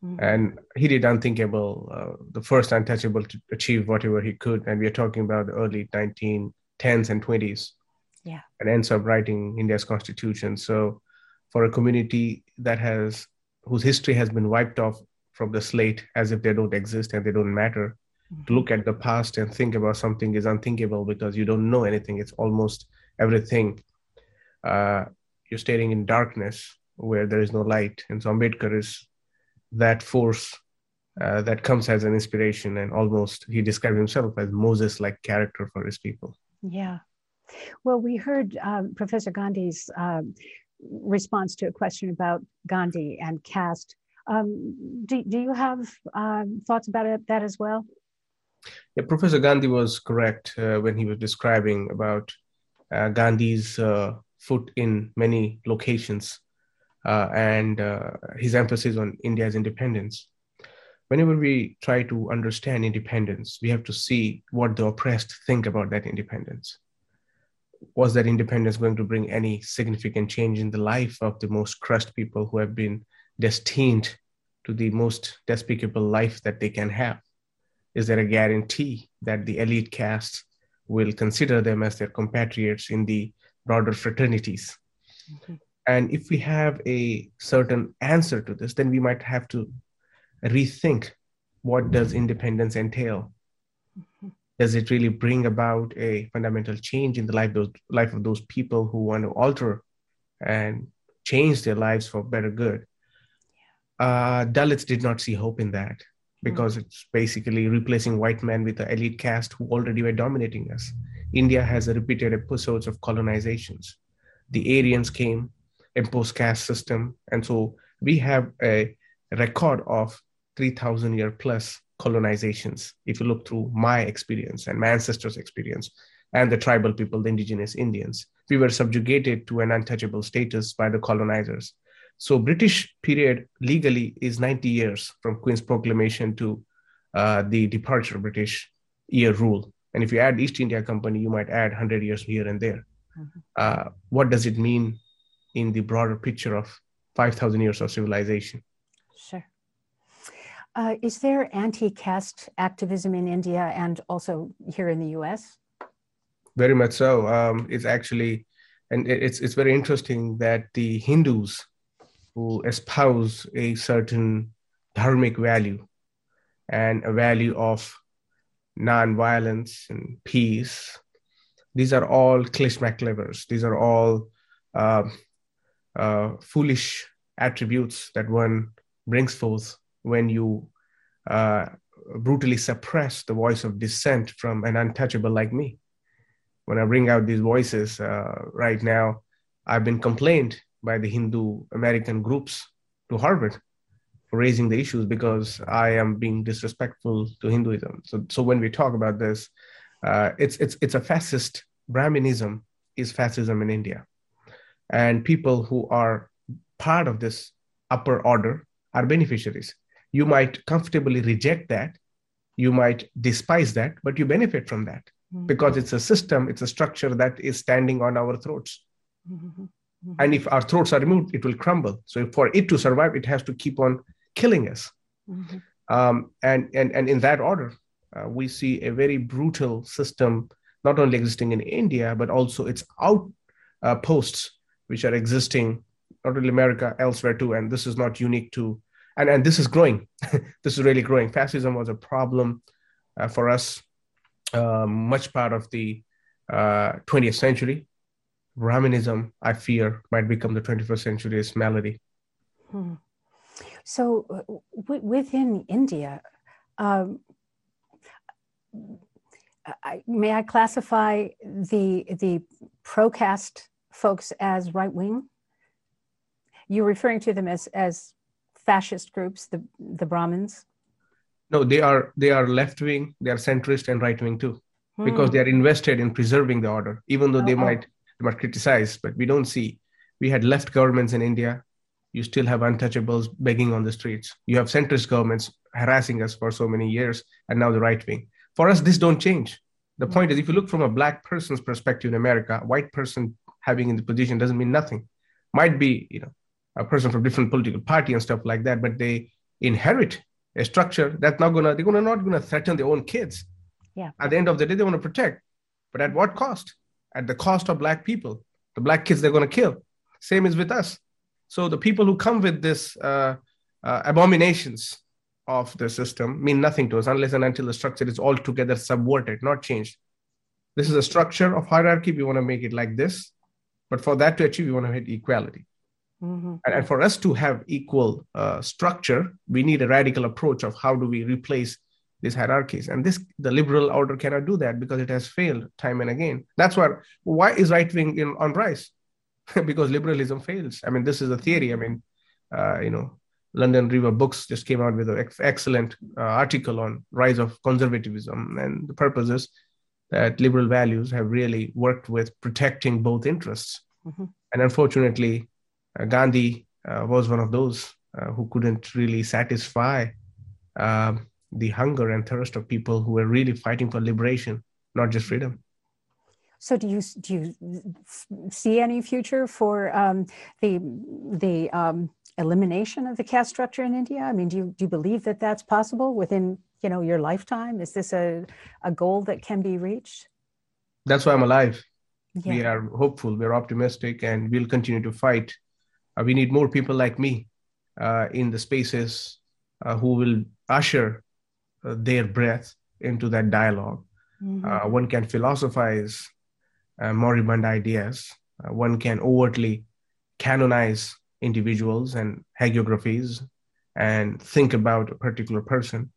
Mm-hmm. And he did unthinkable, uh, the first untouchable to achieve whatever he could. And we are talking about the early 1910s and 20s. Yeah. And ends up writing India's constitution. So for a community that has, whose history has been wiped off from the slate as if they don't exist and they don't matter. To look at the past and think about something is unthinkable because you don't know anything. It's almost everything. Uh, you're staring in darkness where there is no light. And so ambedkar is that force uh, that comes as an inspiration and almost he described himself as moses like character for his people. Yeah. Well we heard um, professor gandhi's um, response to a question about gandhi and caste. Um, do, do you have um, thoughts about it, that as well? Yeah, Professor Gandhi was correct uh, when he was describing about uh, Gandhi's uh, foot in many locations uh, and uh, his emphasis on India's independence. Whenever we try to understand independence, we have to see what the oppressed think about that independence. Was that independence going to bring any significant change in the life of the most crushed people who have been destined to the most despicable life that they can have? Is there a guarantee that the elite caste will consider them as their compatriots in the broader fraternities? And if we have a certain answer to this, then we might have to rethink what does independence entail? Mm-hmm. Does it really bring about a fundamental change in the life, those, life of those people who want to alter and change their lives for better good? Uh, Dalits did not see hope in that because mm-hmm. it's basically replacing white men with the elite caste who already were dominating us. India has repeated episodes of colonizations. The Aryans came, imposed caste system, and so we have a record of 3,000 year plus colonizations. If you look through my experience and my ancestors' experience, and the tribal people, the indigenous Indians, we were subjugated to an untouchable status by the colonizers. So British period legally is 90 years from Queen's Proclamation to uh, the departure of British year rule. And if you add East India Company, you might add 100 years here and there. Mm-hmm. Uh, what does it mean in the broader picture of 5,000 years of civilization? Sure. Uh, is there anti-caste activism in India and also here in the U.S.? Very much so. Um, it's actually, and it's it's very interesting that the Hindus who espouse a certain dharmic value and a value of non-violence and peace. These are all clish These are all uh, uh, foolish attributes that one brings forth when you uh, brutally suppress the voice of dissent from an untouchable like me. When I bring out these voices uh, right now, I've been complained by the Hindu American groups to Harvard for raising the issues because I am being disrespectful to Hinduism. So, so when we talk about this, uh, it's it's it's a fascist Brahminism is fascism in India, and people who are part of this upper order are beneficiaries. You might comfortably reject that, you might despise that, but you benefit from that mm-hmm. because it's a system, it's a structure that is standing on our throats. Mm-hmm. Mm-hmm. And if our throats are removed, it will crumble. So for it to survive, it has to keep on killing us. Mm-hmm. Um, and, and, and in that order, uh, we see a very brutal system, not only existing in India, but also its outposts, uh, which are existing not only America, elsewhere too. And this is not unique to, and, and this is growing. *laughs* this is really growing. Fascism was a problem uh, for us, uh, much part of the 20th uh, century. Brahminism, I fear, might become the 21st century's malady. Hmm. So, uh, w- within India, um, I, may I classify the the pro caste folks as right wing? You're referring to them as as fascist groups, the the Brahmins. No, they are they are left wing, they are centrist and right wing too, hmm. because they are invested in preserving the order, even though they oh, might they might criticize, but we don't see. We had left governments in India. You still have untouchables begging on the streets. You have centrist governments harassing us for so many years, and now the right wing. For us, this don't change. The point is, if you look from a black person's perspective in America, a white person having in the position doesn't mean nothing. Might be, you know, a person from different political party and stuff like that, but they inherit a structure that's not gonna they're gonna not gonna threaten their own kids. Yeah. At the end of the day, they want to protect, but at what cost? At the cost of black people the black kids they're going to kill. Same is with us. So the people who come with this uh, uh, abominations of the system mean nothing to us unless and until the structure is altogether subverted not changed. This is a structure of hierarchy. We want to make it like this but for that to achieve we want to hit equality. Mm-hmm. and, and, for us to have equal uh, structure we need a radical approach of how do we replace these hierarchies. And this the liberal order cannot do that because it has failed time and again. That's why why is right wing in on rise? *laughs* Because liberalism fails. I mean this is a theory. I mean uh, you know london river books just came out with an ex- excellent uh, article on rise of conservatism and the purpose is that liberal values have really worked with protecting both interests. Mm-hmm. and unfortunately uh, gandhi uh, was one of those uh, who couldn't really satisfy um, the hunger and thirst of people who were really fighting for liberation, not just freedom. So, do you do you see any future for um, the the um, elimination of the caste structure in India? I mean, do you do you believe that that's possible within you know your lifetime? Is this a a goal that can be reached? That's why I'm alive. Yeah. We are hopeful. We're optimistic, and we'll continue to fight. Uh, we need more people like me uh, in the spaces uh, who will usher their breath into that dialog mm-hmm. uh, one can philosophize uh, moribund ideas uh, one can overtly canonize individuals and hagiographies and think about a particular person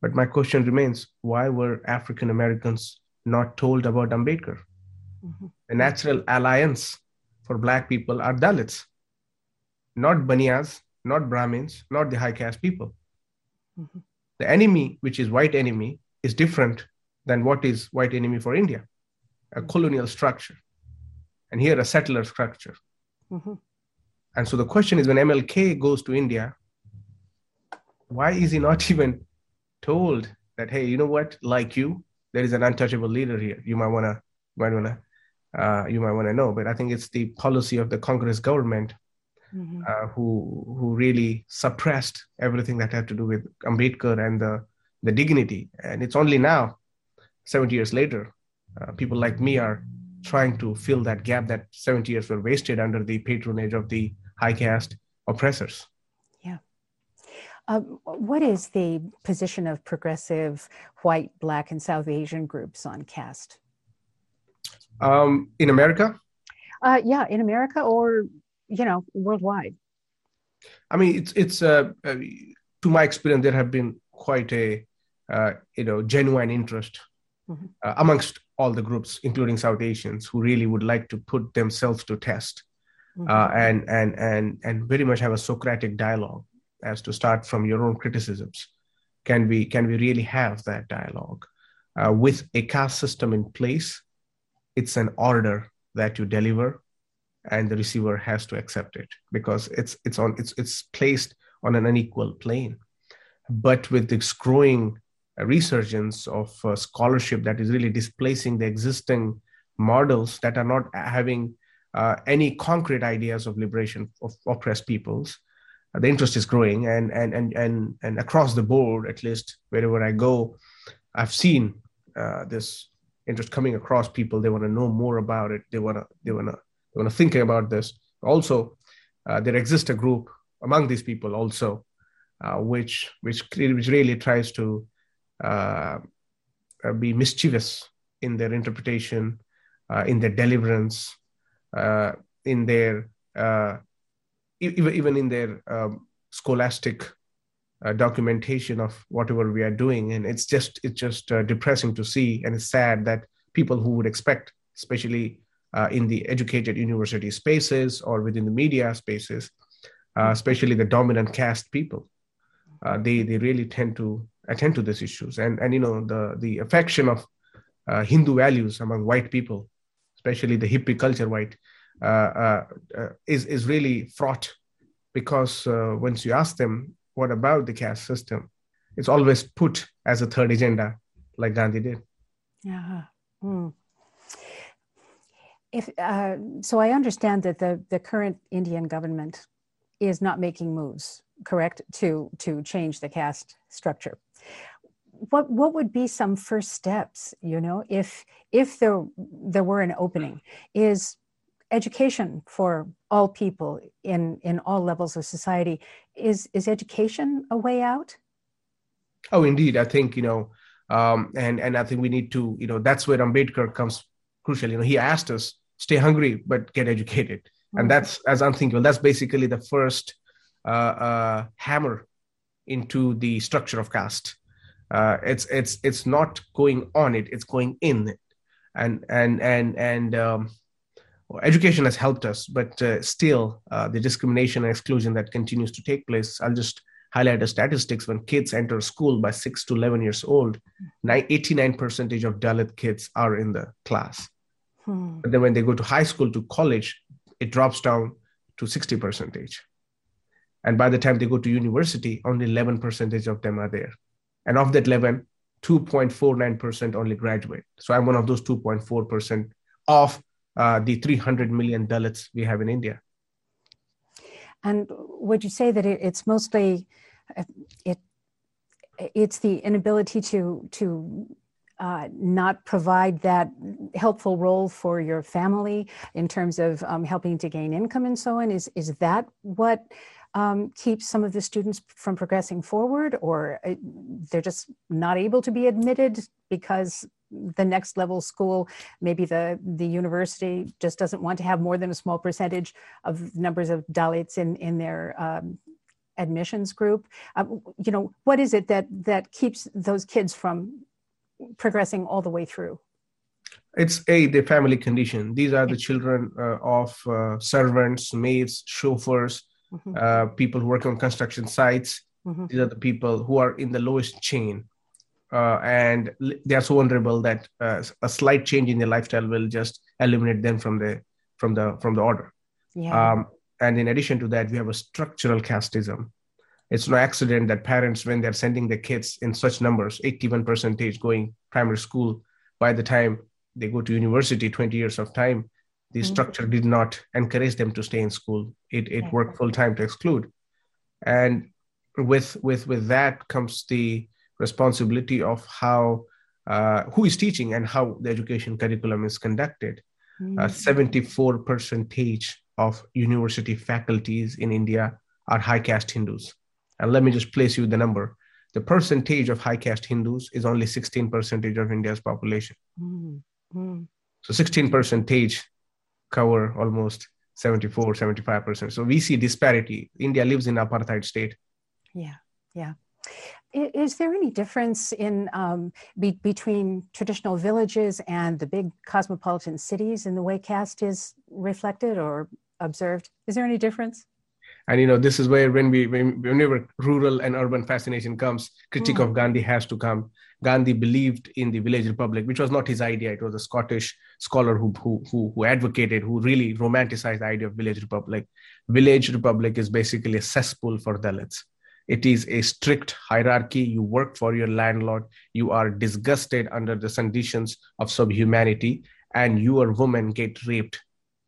but my question remains why were african americans not told about ambedkar mm-hmm. the natural alliance for black people are dalits not baniyas not brahmins not the high caste people mm-hmm. The enemy which is white enemy is different than what is white enemy for india a colonial structure. And here a settler structure. Mm-hmm. and so the question is when mlk goes to india why is he not *laughs* even told that hey you know what? Like you there is an untouchable leader here. You might want to might want to uh, you might want to know. But i think it's the policy of the congress government mm-hmm. uh, who who really suppressed everything that had to do with ambedkar and the the dignity. And it's only now 70 years later uh, people like me are trying to fill that gap that 70 years were wasted under the patronage of the high caste oppressors. Yeah. Um, what is the position of progressive white black and south asian groups on caste? Um, in america? Uh, yeah in america or you know worldwide i mean it's it's uh, to my experience there have been quite a uh, you know genuine interest mm-hmm. Uh, amongst all the groups, including South Asians, who really would like to put themselves to test mm-hmm. uh, and and and and very much have a Socratic dialogue as to start from your own criticisms. Can we can we really have that dialogue uh, with a caste system in place? It's an order that you deliver, and the receiver has to accept it because it's it's on it's it's placed on an unequal plane. But with this growing resurgence of uh, scholarship that is really displacing the existing models that are not having uh, any concrete ideas of liberation of oppressed peoples. The interest is growing, and, and and and and across the board, at least wherever I go, I've seen uh, this interest coming across people. They want to know more about it. They want to they want to they want to think about this. Also, uh, there exists a group among these people also, uh, which which which really tries to uh, uh, be mischievous in their interpretation, uh, in their deliverance, in their even even in their um, scholastic uh, documentation of whatever we are doing and it's just it's just uh, depressing to see and it's sad that people who would expect especially uh, in the educated university spaces or within the media spaces especially the dominant caste people. They they really tend to attend to these issues. And and you know the the affection of uh, hindu values among white people especially the hippie culture white uh, uh, uh is is really fraught because uh, once you ask them what about the caste system it's always put as a third agenda like gandhi did. Yeah. Mm. If uh, so i understand that the the current indian government is not making moves correct to to change the caste structure. What what would be some first steps you know if if there there were an opening? Is education for all people in in all levels of society is is education a way out? Oh indeed i think you know um, and and i think we need to you know that's where ambedkar comes crucial. You know he asked us stay hungry but get educated. Mm-hmm. and that's as unthinkable. That's basically the first uh, uh, hammer into the structure of caste. Uh, it's it's it's not going on it it's going in it. And and and and um, well, education has helped us but uh, still uh, the discrimination and exclusion that continues to take place i'll just highlight the statistics. When kids enter school by 6 to 11 years old 89 percentage of dalit kids are in the class hmm. but then when they go to high school to college it drops down to 60 percentage. And by the time they go to university only 11 percentage of them are there. And of that 11 2.49% only graduate. So i'm one of those 2.4% of uh, the 300 million dalits we have in india. And would you say that it, it's mostly uh, it it's the inability to to uh, not provide that helpful role for your family in terms of um, helping to gain income and so on is is that what um, keeps some of the students from progressing forward, or uh, they're just not able to be admitted because the next level school, maybe the, the university just doesn't want to have more than a small percentage of numbers of Dalits in, in their um, admissions group. Um, you know, what is it that, that keeps those kids from progressing all the way through? It's a the family condition. These are the children uh, of uh, servants, maids, chauffeurs, mm-hmm. uh, people who work on construction sites. Mm-hmm. These are the people who are in the lowest chain uh, and they are so vulnerable that uh, a slight change in their lifestyle will just eliminate them from the from the from the order. Yeah. Um, and in addition to that, we have a structural casteism. It's no accident that parents, when they're sending their kids in such numbers, 81 percentage going primary school, by the time they go to university, 20 years of time, the mm-hmm. structure did not encourage them to stay in school. It it worked full time to exclude, and with with with that comes the responsibility of how uh, who is teaching and how the education curriculum is conducted. Mm-hmm. Uh, 74 percentage of university faculties in India are high caste Hindus. And let me just place you the number. The percentage of high caste Hindus is only 16 percentage of India's population. Mm-hmm. So 16 percentage cover almost 74, 75%. So we see disparity. India lives in apartheid state. Yeah, yeah. Is there any difference in um, be, between traditional villages and the big cosmopolitan cities in the way caste is reflected or observed? Is there any difference? And you know, this is where when we when, whenever rural and urban fascination comes, critique mm. of Gandhi has to come. Gandhi believed in the village republic, which was not his idea. It was a Scottish scholar who who who, who advocated, who really romanticized the idea of village republic. Village republic is basically a cesspool for Dalits it is a strict hierarchy you work for your landlord you are disgusted under the conditions of subhumanity and your women get raped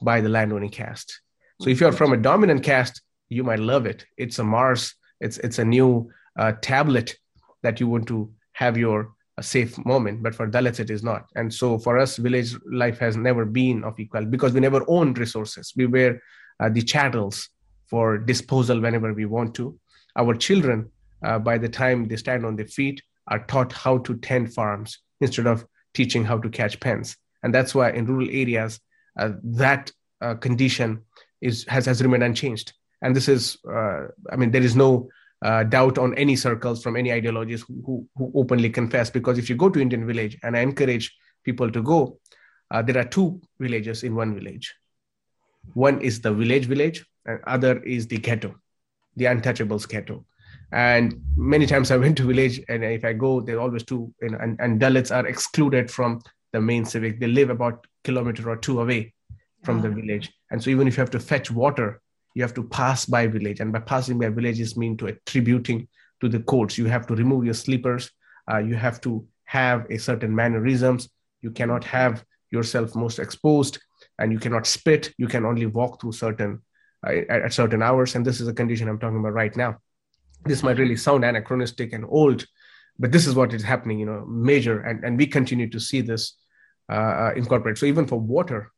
by the landowning caste so if you're from a dominant caste you might love it it's a mars it's it's a new uh, tablet that you want to have your a safe moment but for dalits it is not and so for us village life has never been of equal because we never owned resources we were uh, the chattels for disposal whenever we want to our children, uh, by the time they stand on their feet, are taught how to tend farms instead of teaching how to catch pens. And that's why in rural areas, uh, that uh, condition is has, has remained unchanged. And this is, uh, I mean, there is no uh, doubt on any circles from any ideologies who, who, who, openly confess. Because if you go to Indian village, and I encourage people to go, uh, there are two villages in one village. One is the village village, and other is the ghetto the untouchables ghetto. And many times I went to village, and if I go, there are always two, you know, and, and Dalits are excluded from the main civic. They live about kilometer or two away from the ah. village, and so even if you have to fetch water, you have to pass by village, and by passing by villages mean to attributing to the courts. You have to remove your slippers. Uh, you have to have a certain mannerisms. You cannot have yourself most exposed, and you cannot spit. You can only walk through certain at, at certain hours. And this is a condition I'm talking about right now. This might really sound anachronistic and old, but this is what is happening, you know, major. And, and we continue to see this uh, uh incorporate. So even for water,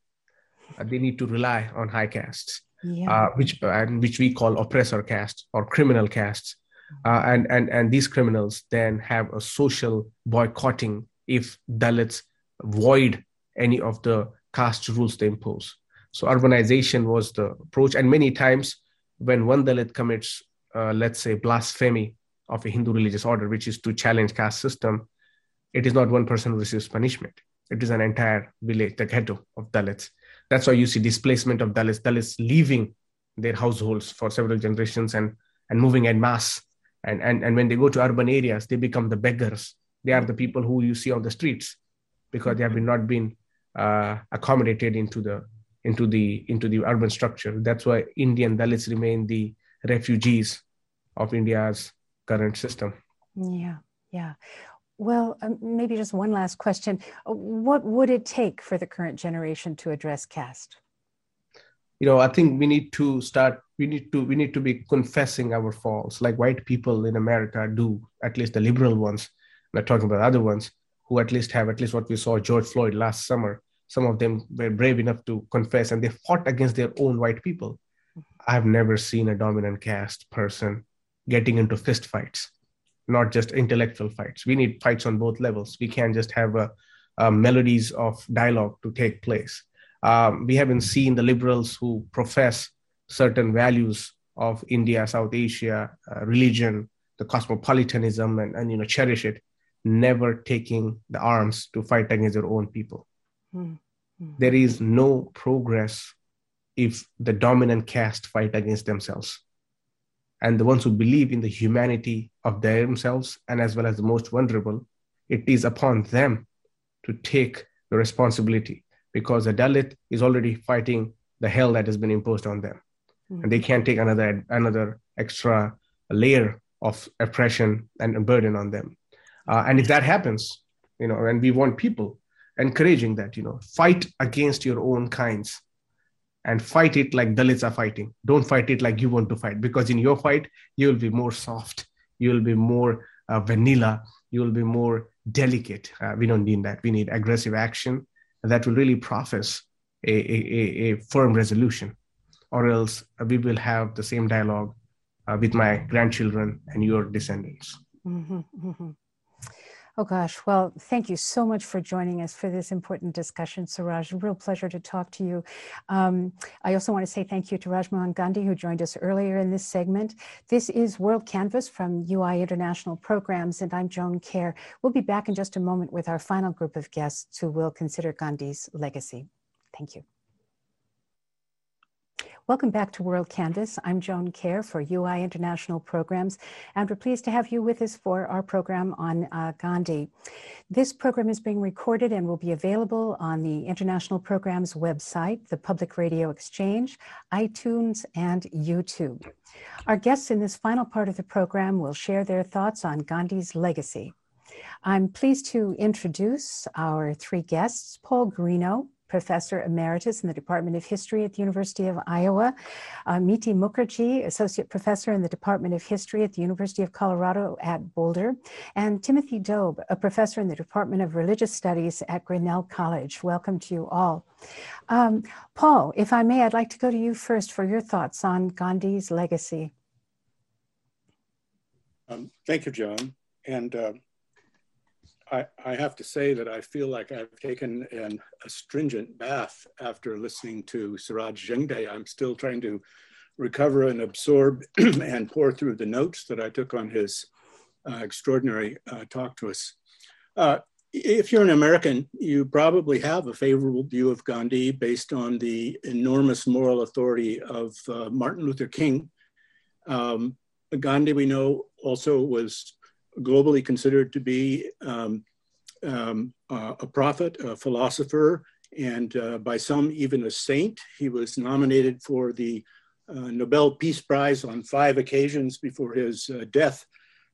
uh, they need to rely on high castes, yeah. uh, which and which we call oppressor castes or criminal castes. Uh, and and and these criminals then have a social boycotting if Dalits void any of the caste rules they impose. So urbanization was the approach. And many times when one Dalit commits, uh, let's say, blasphemy of a Hindu religious order, which is to challenge caste system, it is not one person who receives punishment. It is an entire village, the ghetto of Dalits. That's why you see displacement of Dalits, Dalits leaving their households for several generations and, and moving en masse. And, and, and when they go to urban areas, they become the beggars. They are the people who you see on the streets because they have been not been uh, accommodated into the into the into the urban structure. That's why Indian Dalits remain the refugees of India's current system. Yeah, yeah. Well, um, maybe just one last question. What would it take for the current generation to address caste? You know, I think we need to start. We need to we need to be confessing our faults, like white people in America do. At least the liberal ones. I'm not talking about other ones who at least have at least what we saw George Floyd last summer some of them were brave enough to confess and they fought against their own white people I've never seen a dominant caste person getting into fist fights, not just intellectual fights. We need fights on both levels. We can't just have a, a melodies of dialogue to take place. Um, we haven't seen the liberals who profess certain values of India, South Asia, uh, religion, the cosmopolitanism, and, and you know cherish it, never taking the arms to fight against their own people. Mm-hmm. There is no progress if the dominant caste fight against themselves. And the ones who believe in the humanity of themselves and as well as the most vulnerable, it is upon them to take the responsibility because the Dalit is already fighting the hell that has been imposed on them. Mm-hmm. And they can't take another another extra layer of oppression and burden on them. Uh, and if that happens, you know, and we want people encouraging that, you know, fight against your own kinds and fight it like Dalits are fighting. Don't fight it like you want to fight because in your fight, you will be more soft, you will be more uh, vanilla, you will be more delicate. Uh, we don't need that. We need aggressive action that will really profess a, a, a firm resolution, or else we will have the same dialogue uh, with my grandchildren and your descendants. Mm-hmm, mm-hmm. Oh gosh, well, thank you so much for joining us for this important discussion, Suraj. Real pleasure to talk to you. Um, I also want to say thank you to Rajmohan Gandhi, who joined us earlier in this segment. This is WorldCanvass from UI International Programs, and I'm Joan Kjaer. We'll be back in just a moment with our final group of guests who will consider Gandhi's legacy. Thank you. Welcome back to WorldCanvass. I'm Joan Kjaer for UI International Programs, and we're pleased to have you with us for our program on uh, Gandhi. This program is being recorded and will be available on the International Programs website, the Public Radio Exchange, iTunes, and YouTube. Our guests in this final part of the program will share their thoughts on Gandhi's legacy. I'm pleased to introduce our three guests, Paul Greenough, Professor Emeritus in the Department of History at the University of Iowa, uh, Mithi Mukherjee, Associate Professor in the Department of History at the University of Colorado at Boulder, and Timothy Dobe, a Professor in the Department of Religious Studies at Grinnell College. Welcome to you all. Um, Paul, if I may, I'd like to go to you first for your thoughts on Gandhi's legacy. Um, thank you, Joan. And uh, I, have to say that I feel like I've taken an astringent bath after listening to Suraj Yengde. I'm still trying to recover and absorb *clears throat* and pour through the notes that I took on his uh, extraordinary uh, talk to us. Uh, if you're an American, you probably have a favorable view of Gandhi based on the enormous moral authority of uh, Martin Luther King. Um, Gandhi, we know, also was globally considered to be um, um, uh, a prophet, a philosopher, and uh, by some even a saint. He was nominated for the uh, Nobel Peace Prize on five occasions before his uh, death.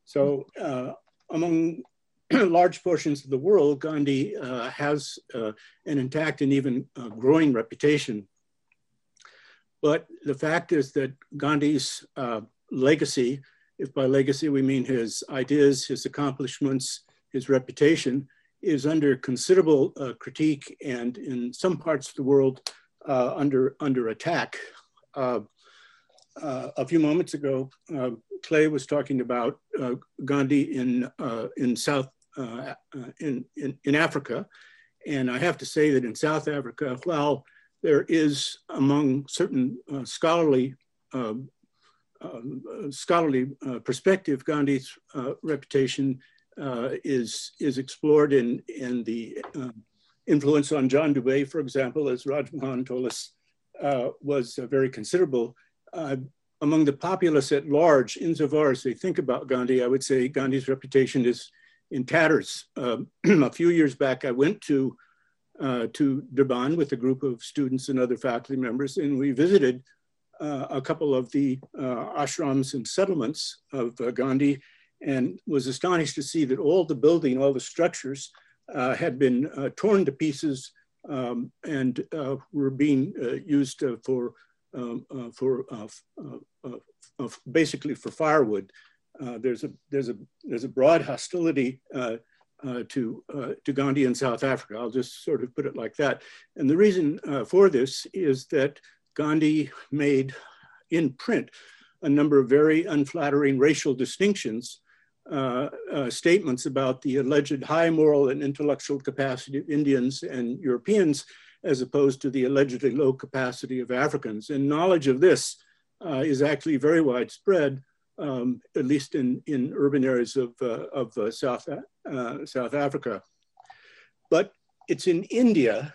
So, uh, among *clears throat* large portions of the world, Gandhi uh, has an intact and even growing reputation. But the fact is that Gandhi's legacy if by legacy we mean his ideas, his accomplishments, his reputation, is under considerable uh, critique and in some parts of the world uh, under, under attack. Uh, uh a few moments ago, uh, Clay was talking about uh, Gandhi in, in South, in, in, in Africa. And I have to say that in South Africa, while there is among certain scholarly scholarly uh, perspective, Gandhi's uh, reputation is, is explored in, in the um, influence on John Dube, for example, as Rajmohan told us, was very considerable. among the populace at large, insofar as they think about Gandhi, I would say Gandhi's reputation is in tatters. Um, *clears throat* a few years back, I went to uh, to Durban with a group of students and other faculty members, and we visited uh, a couple of the uh, ashrams and settlements of uh, Gandhi and was astonished to see that all the building, all the structures uh, had been uh, torn to pieces um, and uh, were being used for, um, for basically for firewood. there's, a, there's, a, there's a broad hostility uh, to, uh, to Gandhi in South Africa. I'll just sort of put it like that. And the reason uh, for this is that Gandhi made in print a number of very unflattering racial distinctions, uh, uh, statements about the alleged high moral and intellectual capacity of Indians and Europeans, as opposed to the allegedly low capacity of Africans. And knowledge of this uh, is actually very widespread, um, at least in, in urban areas of, uh, of uh, South, uh, South Africa. But it's in India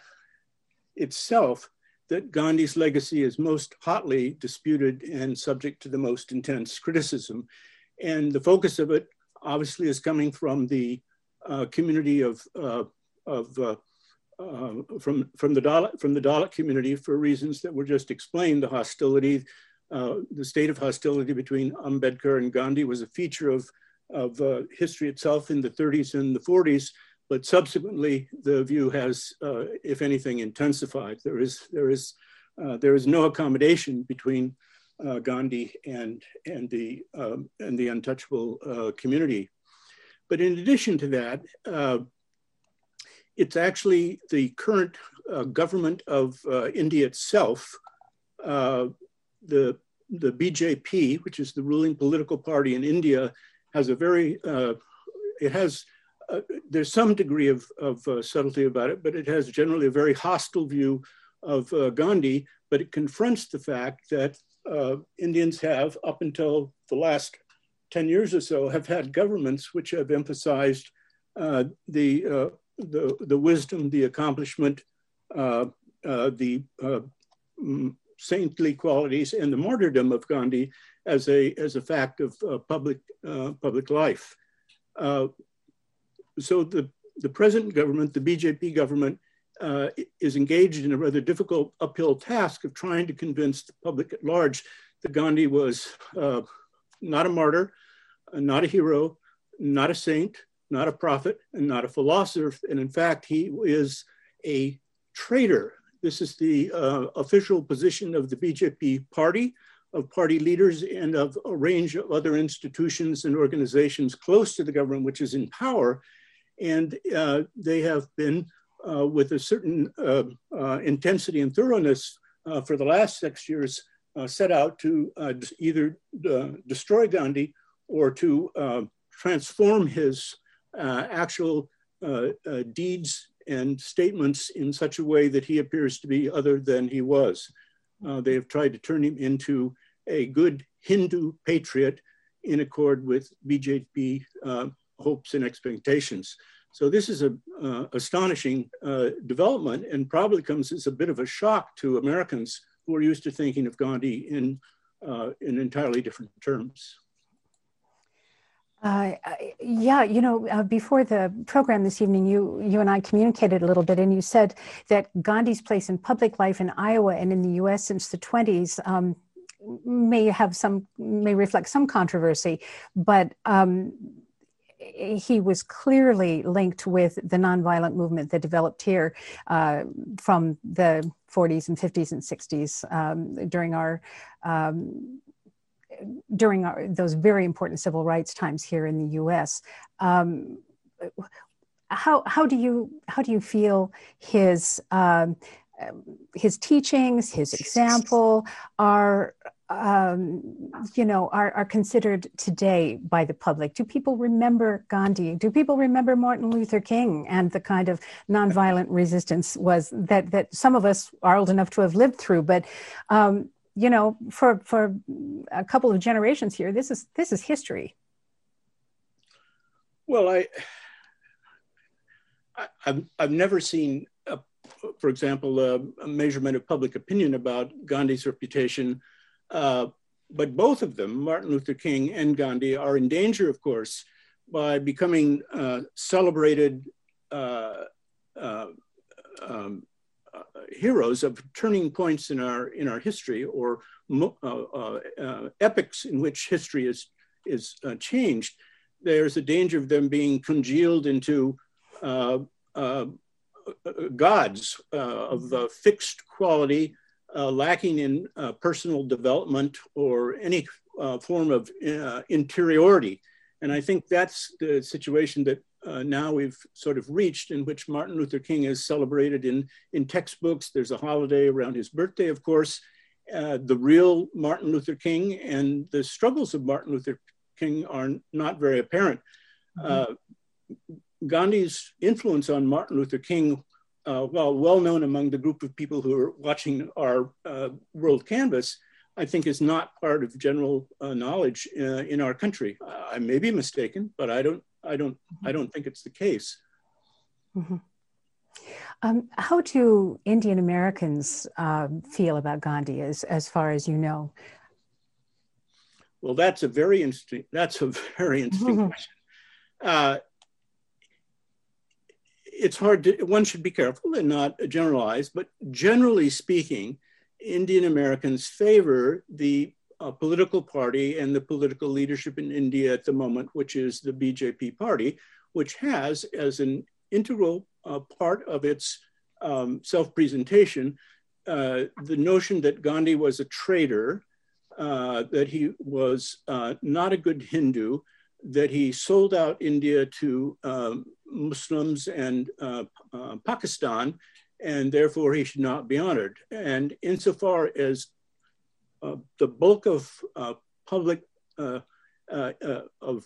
itself that Gandhi's legacy is most hotly disputed and subject to the most intense criticism. And the focus of it obviously is coming from the uh, community of, uh, of uh, uh from, from, the Dalit, from the Dalit community for reasons that were just explained. The hostility, uh, the state of hostility between Ambedkar and Gandhi was a feature of, of uh, history itself in the 30s and the 40s but subsequently the view has, uh, if anything, intensified. There is, there is, uh, there is no accommodation between uh, Gandhi and, and, the, um, and the untouchable uh, community. But in addition to that, uh, it's actually the current uh, government of India itself, the, the BJP, which is the ruling political party in India, has a very, it has uh, there's some degree of, of uh, subtlety about it, but it has generally a very hostile view of uh, Gandhi, but it confronts the fact that uh, Indians have, up until the last 10 years or so, have had governments which have emphasized uh, the, the, the wisdom, the accomplishment, the saintly qualities, and the martyrdom of Gandhi as a, as a fact of public, public life so the, the present government, the BJP government, uh, is engaged in a rather difficult uphill task of trying to convince the public at large that Gandhi was uh, not a martyr, not a hero, not a saint, not a prophet, and not a philosopher. And in fact, he is a traitor. This is the uh, official position of the BJP party, of party leaders, and of a range of other institutions and organizations close to the government, which is in power and uh, they have been uh, with a certain uh, uh intensity and thoroughness uh, for the last six years uh, set out to either destroy Gandhi or to transform his actual deeds and statements in such a way that he appears to be other than he was. they have tried to turn him into a good Hindu patriot in accord with BJP hopes and expectations. So this is an uh, astonishing uh, development and probably comes as a bit of a shock to Americans who are used to thinking of Gandhi in, uh, in entirely different terms. Uh, yeah, you know, uh, before the program this evening, you you and I communicated a little bit, and you said that Gandhi's place in public life in Iowa and in the U.S. since the 20s um, may have some may reflect some controversy, but um, he was clearly linked with the nonviolent movement that developed here uh, from the 40s and 50s and 60s um, during our um, during our, those very important civil rights times here in the U.S. Um, how how do you how do you feel his um, his teachings, his example are um, you know, are, are considered today by the public? Do people remember Gandhi? Do people remember Martin Luther King and the kind of nonviolent resistance was that that some of us are old enough to have lived through? But um, you know, for for a couple of generations here, this is this is history. Well, I, I have I've never seen, a, for example, a, a measurement of public opinion about Gandhi's reputation uh, but both of them, Martin Luther King and Gandhi, are in danger, of course, by becoming uh, celebrated uh, uh um, heroes of turning points in our in our history or epics in which history is is changed. There's a danger of them being congealed into gods of fixed quality uh, lacking in uh, personal development or any uh, form of uh, interiority. And I think that's the situation that uh, now we've sort of reached in which Martin Luther King is celebrated in, in textbooks. There's a holiday around his birthday, of course, uh, the real Martin Luther King and the struggles of Martin Luther King are not very apparent. Mm-hmm. Uh, Gandhi's influence on Martin Luther King, uh, while well known among the group of people who are watching our uh, WorldCanvass, I think is not part of general uh, knowledge uh, in our country. I may be mistaken, but I don't, I don't, I don't think it's the case. Mm-hmm. Um, how do Indian Americans uh, feel about Gandhi, as as far as you know? Well, that's a very interesting. That's a *laughs* very interesting mm-hmm. question. It's hard to. One should be careful and not generalize, but generally speaking, Indian Americans favor the uh, political party and the political leadership in India at the moment, which is the BJP party, which has as an integral uh, part of its um, self presentation uh, the notion that Gandhi was a traitor, uh, that he was uh, not a good Hindu, that he sold out India to um, Muslims and uh, uh, Pakistan, and therefore he should not be honored. And insofar as uh, the bulk of uh, public of, of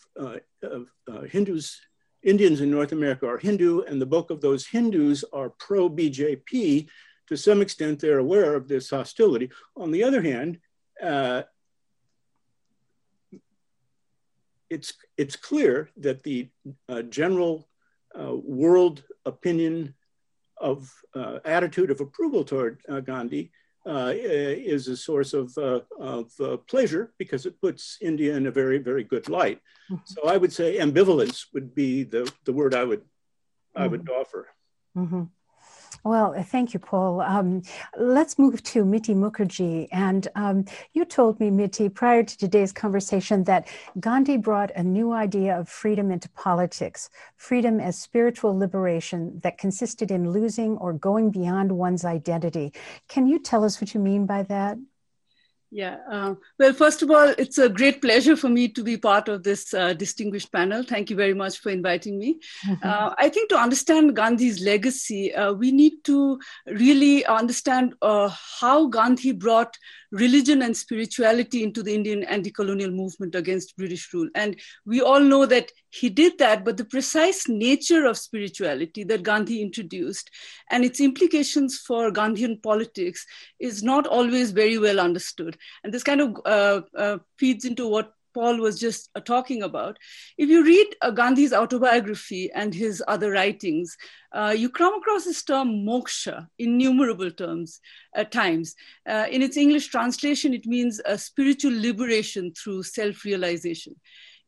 Hindus Indians in North America are Hindu, and the bulk of those Hindus are pro BJP. To some extent, they're aware of this hostility. On the other hand, uh, it's, it's clear that the uh, general uh, world opinion of uh, attitude of approval toward uh, Gandhi uh, is a source of, uh, of uh, pleasure because it puts India in a very, very good light. Mm-hmm. So I would say ambivalence would be the, the word I would. I would mm-hmm. offer. Mm-hmm. Well, thank you, Paul. Um, let's move to Mithi Mukherjee. And um, you told me, Mithi, prior to today's conversation, that Gandhi brought a new idea of freedom into politics freedom as spiritual liberation that consisted in losing or going beyond one's identity. Can you tell us what you mean by that? Yeah. Uh, well, first of all, it's a great pleasure for me to be part of this uh, distinguished panel. Thank you very much for inviting me. Mm-hmm. Uh, I think to understand Gandhi's legacy, uh, we need to really understand uh, how Gandhi brought religion and spirituality into the Indian anti colonial movement against British rule. And we all know that he did that, but the precise nature of spirituality that Gandhi introduced and its implications for Gandhian politics is not always very well understood. And this kind of uh, uh, feeds into what Paul was just uh, talking about. If you read uh, Gandhi's autobiography and his other writings, uh, you come across this term moksha innumerable terms at uh, times. Uh, in its English translation, it means a spiritual liberation through self-realization.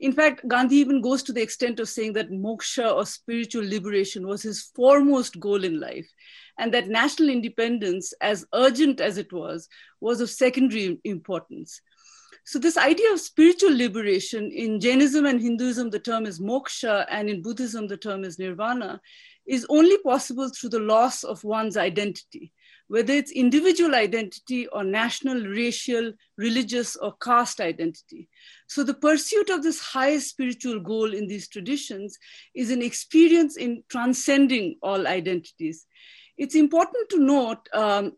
In fact, Gandhi even goes to the extent of saying that moksha or spiritual liberation was his foremost goal in life, and that national independence, as urgent as it was, was of secondary importance. So, this idea of spiritual liberation in Jainism and Hinduism, the term is moksha, and in Buddhism, the term is nirvana, is only possible through the loss of one's identity, whether it's individual identity or national, racial, religious, or caste identity. So, the pursuit of this highest spiritual goal in these traditions is an experience in transcending all identities. It's important to note um,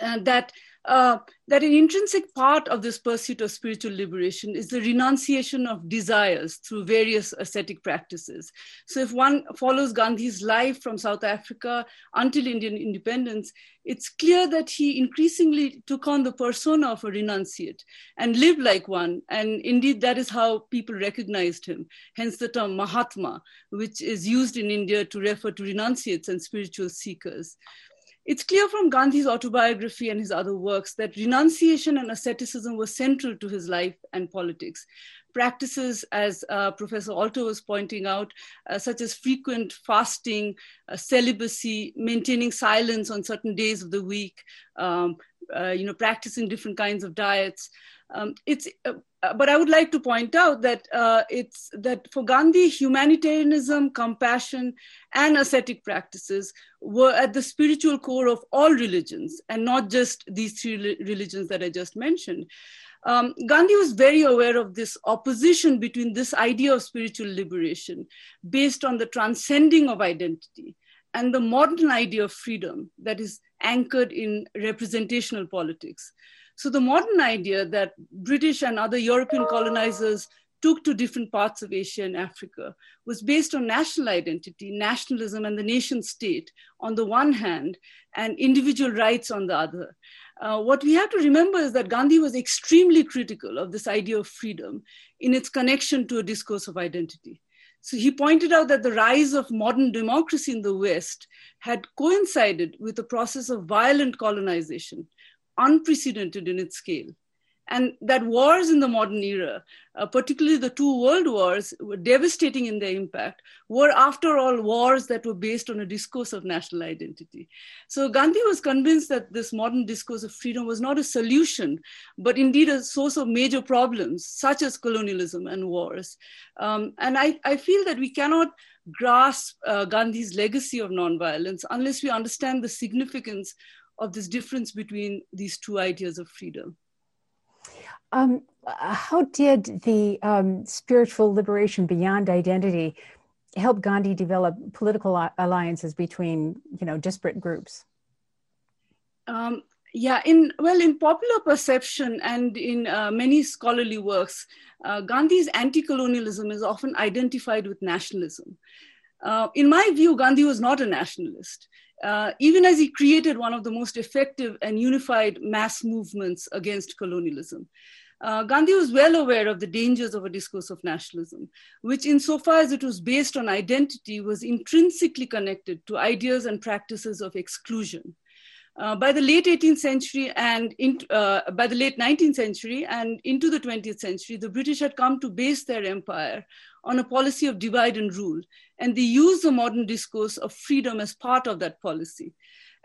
uh, that uh, that an intrinsic part of this pursuit of spiritual liberation is the renunciation of desires through various ascetic practices. So, if one follows Gandhi's life from South Africa until Indian independence, it's clear that he increasingly took on the persona of a renunciate and lived like one. And indeed, that is how people recognized him. Hence the term Mahatma, which is used in India to refer to renunciates and spiritual seekers. It's clear from Gandhi's autobiography and his other works that renunciation and asceticism were central to his life and politics. Practices, as uh, Professor Alter was pointing out, uh, such as frequent fasting, uh, celibacy, maintaining silence on certain days of the week, um, uh, you know, practicing different kinds of diets. Um, it's uh, uh, but I would like to point out that uh, it's that for Gandhi, humanitarianism, compassion, and ascetic practices were at the spiritual core of all religions, and not just these three religions that I just mentioned. Um, Gandhi was very aware of this opposition between this idea of spiritual liberation based on the transcending of identity and the modern idea of freedom that is anchored in representational politics. So the modern idea that British and other European colonizers took to different parts of Asia and Africa was based on national identity, nationalism, and the nation state on the one hand, and individual rights on the other. Uh, what we have to remember is that Gandhi was extremely critical of this idea of freedom in its connection to a discourse of identity. So he pointed out that the rise of modern democracy in the West had coincided with a process of violent colonization, unprecedented in its scale and that wars in the modern era, uh, particularly the two world wars, were devastating in their impact, were after all wars that were based on a discourse of national identity. So Gandhi was convinced that this modern discourse of freedom was not a solution, but indeed a source of major problems, such as colonialism and wars. Um, and I, I, feel that we cannot grasp uh, Gandhi's legacy of nonviolence unless we understand the significance of this difference between these two ideas of freedom. Um, how did the um, spiritual liberation beyond identity help Gandhi develop political alliances between, you know, disparate groups? Um, yeah, in well, in popular perception and in uh, many scholarly works, uh, Gandhi's anti-colonialism is often identified with nationalism. Uh, in my view, Gandhi was not a nationalist. Uh, even as he created one of the most effective and unified mass movements against colonialism. Uh, Gandhi was well aware of the dangers of a discourse of nationalism, which, insofar as it was based on identity, was intrinsically connected to ideas and practices of exclusion. Uh, by the late 18th century and in, uh, by the late 19th century and into the 20th century, the British had come to base their empire on a policy of divide and rule, and they use the modern discourse of freedom as part of that policy.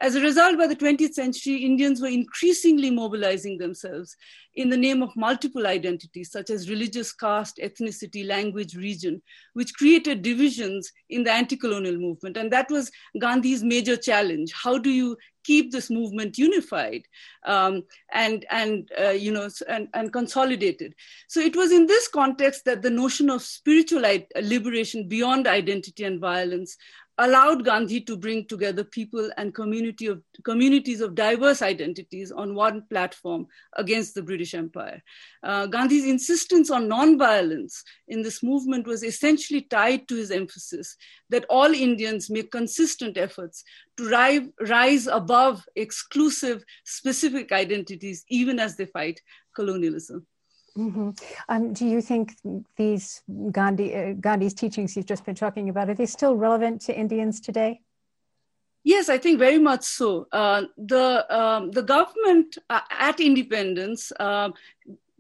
As a result, by the 20th century, Indians were increasingly mobilizing themselves in the name of multiple identities, such as religious, caste, ethnicity, language, region, which created divisions in the anti colonial movement. And that was Gandhi's major challenge. How do you keep this movement unified um, and, and, uh, you know, and, and consolidated? So it was in this context that the notion of spiritual liberation beyond identity and violence allowed Gandhi to bring together people and community of, communities of diverse identities on one platform against the British Empire. Uh, Gandhi's insistence on nonviolence in this movement was essentially tied to his emphasis that all Indians make consistent efforts to rise, rise above exclusive specific identities, even as they fight colonialism. Mm-hmm. Um, do you think these Gandhi, uh, Gandhi's teachings you've just been talking about are they still relevant to Indians today? Yes, I think very much so. Uh, the um, the government uh, at independence uh,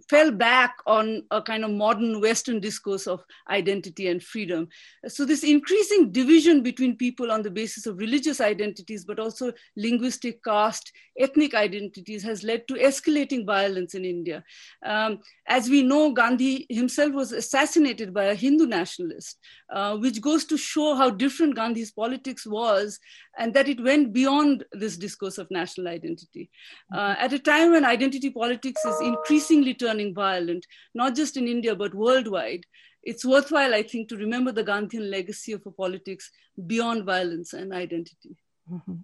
fell back on a kind of modern Western discourse of identity and freedom. So, this increasing division between people on the basis of religious identities, but also linguistic, caste, ethnic identities, has led to escalating violence in India. Um, as we know, Gandhi himself was assassinated by a Hindu nationalist, uh, which goes to show how different Gandhi's politics was and that it went beyond this discourse of national identity. Uh, at a time when identity politics is increasingly turning violent, not just in India, but worldwide, it's worthwhile, I think, to remember the Gandhian legacy of a politics beyond violence and identity. Mm-hmm.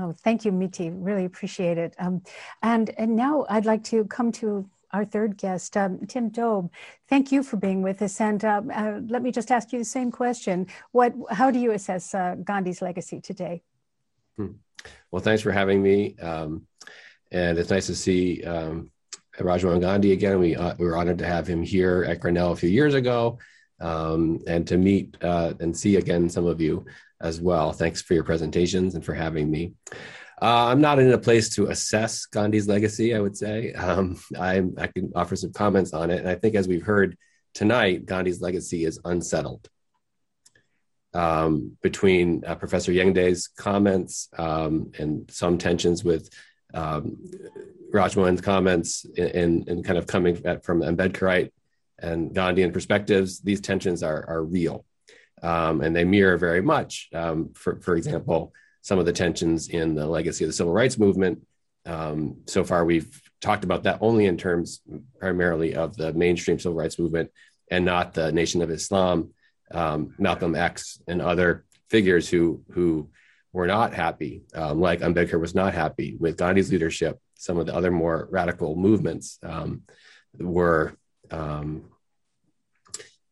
Oh, thank you, Mithi. Really appreciate it. Um, and, and now I'd like to come to our third guest, um, Tim Dobe. Thank you for being with us. And uh, uh, let me just ask you the same question. What, how do you assess uh, Gandhi's legacy today? Hmm. Well, thanks for having me. Um, and it's nice to see um, Rajiv Gandhi again. We, uh, we were honored to have him here at Grinnell a few years ago um, and to meet uh, and see again some of you as well. Thanks for your presentations and for having me. Uh, I'm not in a place to assess Gandhi's legacy, I would say. Um, I can offer some comments on it. And I think, as we've heard tonight, Gandhi's legacy is unsettled um, between uh, Professor Yengde's comments um, and some tensions with um, Rajmohan's comments in, in, kind of coming at, from Ambedkarite and Gandhian perspectives, these tensions are, are real. Um, and they mirror very much, um, for, for example, some of the tensions in the legacy of the civil rights movement. Um, so far, we've talked about that only in terms primarily of the mainstream civil rights movement and not the Nation of Islam um, Malcolm X and other figures who who were not happy, um, like Ambedkar was not happy with Gandhi's leadership. Some of the other more radical movements um, were um,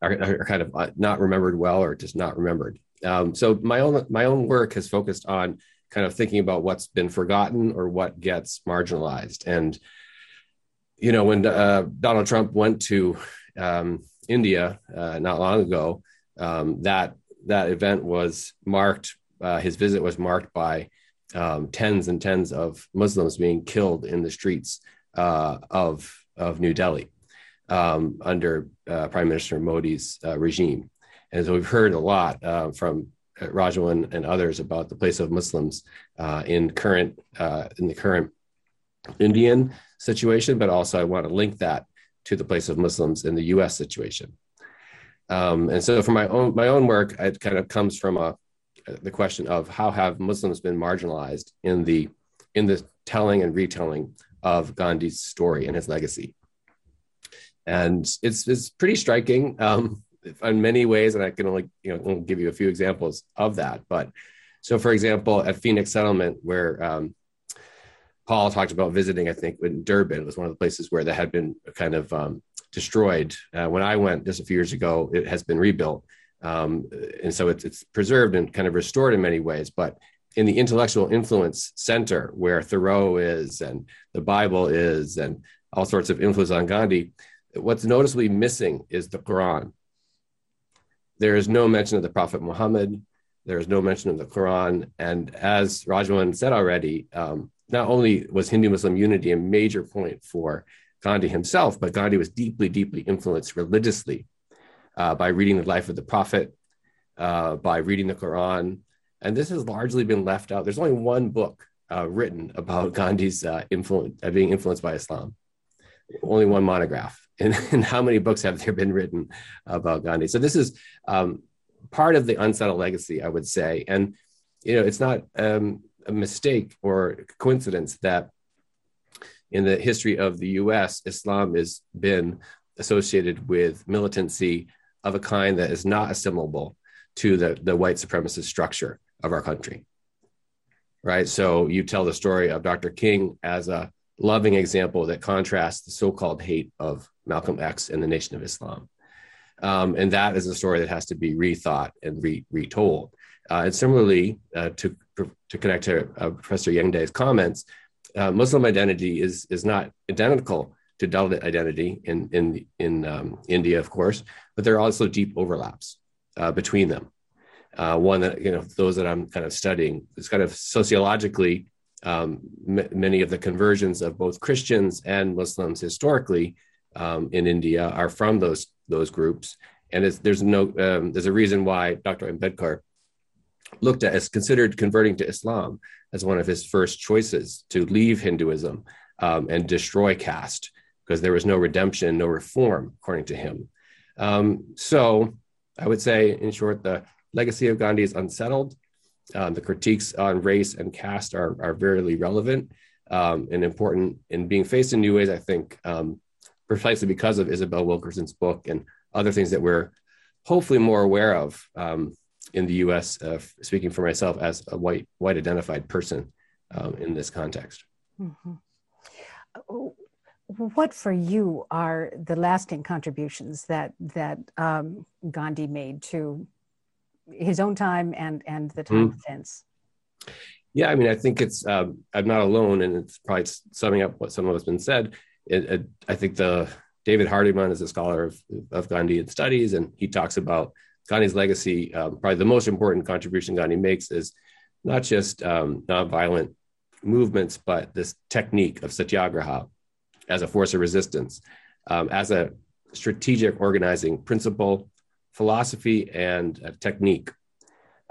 are, are, kind of uh, not remembered well or just not remembered. Um, so my own my own work has focused on kind of thinking about what's been forgotten or what gets marginalized. And you know, when uh, Donald Trump went to um, India uh, not long ago, um, that that event was marked uh, his visit was marked by um, tens and tens of Muslims being killed in the streets uh, of of New Delhi um, under uh, Prime Minister Modi's uh, regime. And so we've heard a lot uh, from Rajmohan and others about the place of Muslims uh, in current in the current Indian situation, but also I want to link that to the place of Muslims in the U.S. situation. Um, and so for my own my own work, it kind of comes from a the question of how have Muslims been marginalized in the in the telling and retelling of Gandhi's story and his legacy. And it's it's pretty striking um, in many ways, and I can only you know give you a few examples of that. But so, for example, at Phoenix Settlement, where um, Paul talked about visiting, I think in Durban was one of the places where there had been a kind of um, destroyed. Uh, when I went just a few years ago, it has been rebuilt um, and so it's, it's preserved and kind of restored in many ways. But in the intellectual influence center where Thoreau is and the Bible is and all sorts of influence on Gandhi, what's noticeably missing is the Quran. There is no mention of the Prophet Muhammad. There is no mention of the Quran. And as Rajmohan said already, um, not only was Hindu Muslim unity a major point for Gandhi himself, but Gandhi was deeply, deeply influenced religiously uh, by reading the life of the prophet, uh, by reading the Quran. And this has largely been left out. There's only one book uh, written about *laughs* Gandhi's uh, influence, uh, being influenced by Islam. Only one monograph. *laughs* And, and, how many books have there been written about Gandhi? So this is um, part of the unsettled legacy, I would say. And you know, it's not um, a mistake or coincidence that in the history of the U.S., Islam has been associated with militancy of a kind that is not assimilable to the, the white supremacist structure of our country. Right. So you tell the story of Dr. King as a loving example that contrasts the so called hate of Malcolm X and the Nation of Islam. Um, and that is a story that has to be rethought and re- retold. Uh, and similarly, uh, to, to connect to uh, Professor Yengde's comments, uh, Muslim identity is, is not identical to Dalit identity in in in um, India, of course, but there are also deep overlaps uh, between them. Uh, one that you know, those that I'm kind of studying is kind of sociologically. Um, m- many of the conversions of both Christians and Muslims historically um, in India are from those those groups, and there's no um, there's a reason why Dr. Ambedkar looked at as considered converting to Islam as one of his first choices to leave Hinduism um, and destroy caste because there was no redemption, no reform, according to him. Um, so I would say, in short, the legacy of Gandhi is unsettled. Um, the critiques on race and caste are, are very relevant um, and important in being faced in new ways, I think, um, precisely because of Isabel Wilkerson's book and other things that we're hopefully more aware of um, in the US, uh, speaking for myself as a white, white identified person um, in this context. Mm-hmm what for you are the lasting contributions that that um, Gandhi made to his own time and and the time mm. since? Yeah, I mean, I think it's um, I'm not alone, and it's probably summing up what some of has been said. It, it, I think the David Hardiman is a scholar of, of Gandhian studies, and he talks about Gandhi's legacy. Um, probably the most important contribution Gandhi makes is not just um, nonviolent movements, but this technique of satyagraha, as a force of resistance, um, as a strategic organizing principle, philosophy, and technique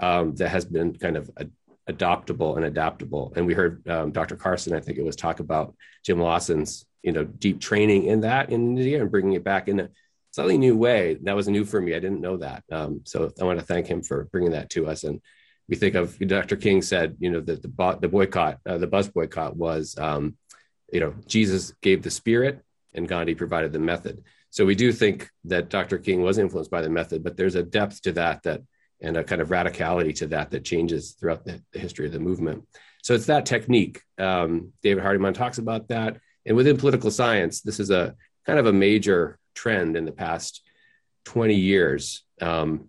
um, that has been kind of a, adoptable and adaptable. And we heard um, Dr. Carson, I think it was, talk about Jim Lawson's you know deep training in that in India and bringing it back in slightly new way. That was new for me. I didn't know that. Um, so I want to thank him for bringing that to us. And we think of Dr. King said, you know, that the, the boycott, uh, the bus boycott was um, you know, Jesus gave the spirit and Gandhi provided the method. So we do think that Dr. King was influenced by the method, but there's a depth to that that and a kind of radicality to that that changes throughout the, the history of the movement. So it's that technique. Um, David Hardiman talks about that. And within political science, this is a kind of a major trend in the past 20 years um,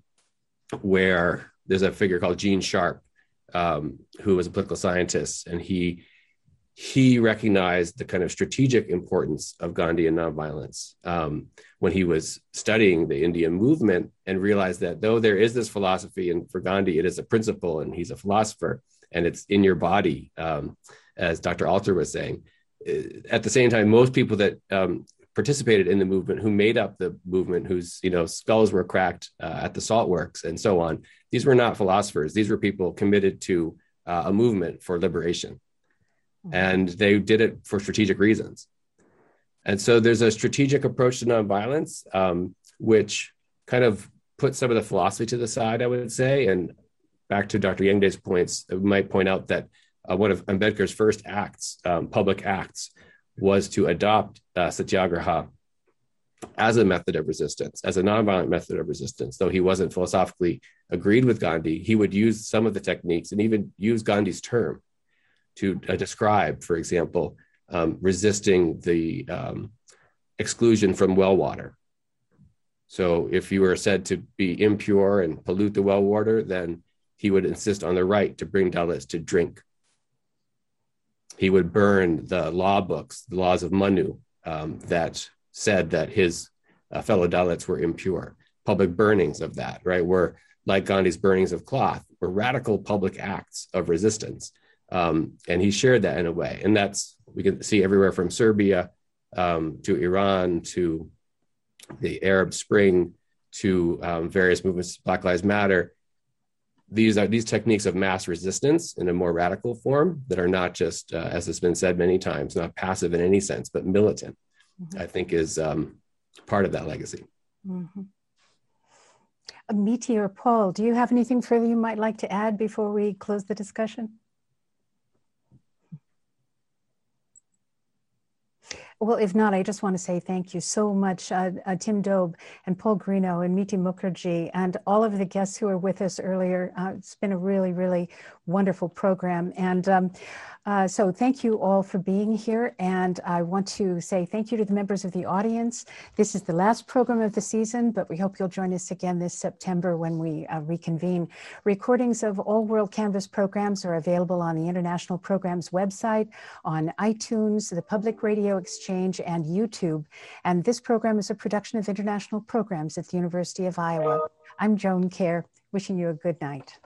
where there's a figure called Gene Sharp, um, who was a political scientist, and he he recognized the kind of strategic importance of Gandhian nonviolence um, when he was studying the Indian movement and realized that though there is this philosophy, and for Gandhi, it is a principle and he's a philosopher and it's in your body, um, as Dr. Alter was saying. Uh, at the same time, most people that um, participated in the movement, who made up the movement, whose you know skulls were cracked uh, at the salt works and so on, these were not philosophers. These were people committed to uh, a movement for liberation and they did it for strategic reasons. And so there's a strategic approach to nonviolence, um, which kind of puts some of the philosophy to the side, I would say. And back to Dr. Yengde's points, might point out that uh, one of Ambedkar's first acts, um, public acts, was to adopt uh, satyagraha as a method of resistance, as a nonviolent method of resistance. Though he wasn't philosophically agreed with Gandhi, he would use some of the techniques and even use Gandhi's term to uh, describe, for example, um, resisting the um, exclusion from well water. So if you were said to be impure and pollute the well water, then he would insist on the right to bring Dalits to drink. He would burn the law books, the laws of Manu, um, that said that his uh, fellow Dalits were impure. Public burnings of that, right, were like Gandhi's burnings of cloth, were radical public acts of resistance um, and he shared that in a way. And that's, we can see everywhere from Serbia um, to Iran to the Arab Spring to um, various movements, Black Lives Matter. These are these techniques of mass resistance in a more radical form that are not just, uh, as has been said many times, not passive in any sense, but militant. Mm-hmm. I think is um, part of that legacy. Mm-hmm. Amiti or Paul, do you have anything further you might like to add before we close the discussion? Well, if not, I just want to say thank you so much, uh, uh, Tim Dobe and Paul Greenough and Mithi Mukherjee and all of the guests who were with us earlier. Uh, it's been a really, really wonderful program. And um, uh, so thank you all for being here. And I want to say thank you to the members of the audience. This is the last program of the season, but we hope you'll join us again this September when we uh, reconvene. Recordings of all WorldCanvass programs are available on the International Programs website, on iTunes, the Public Radio Exchange, and YouTube. And this program is a production of International Programs at the University of Iowa. I'm Joan Kjaer, wishing you a good night.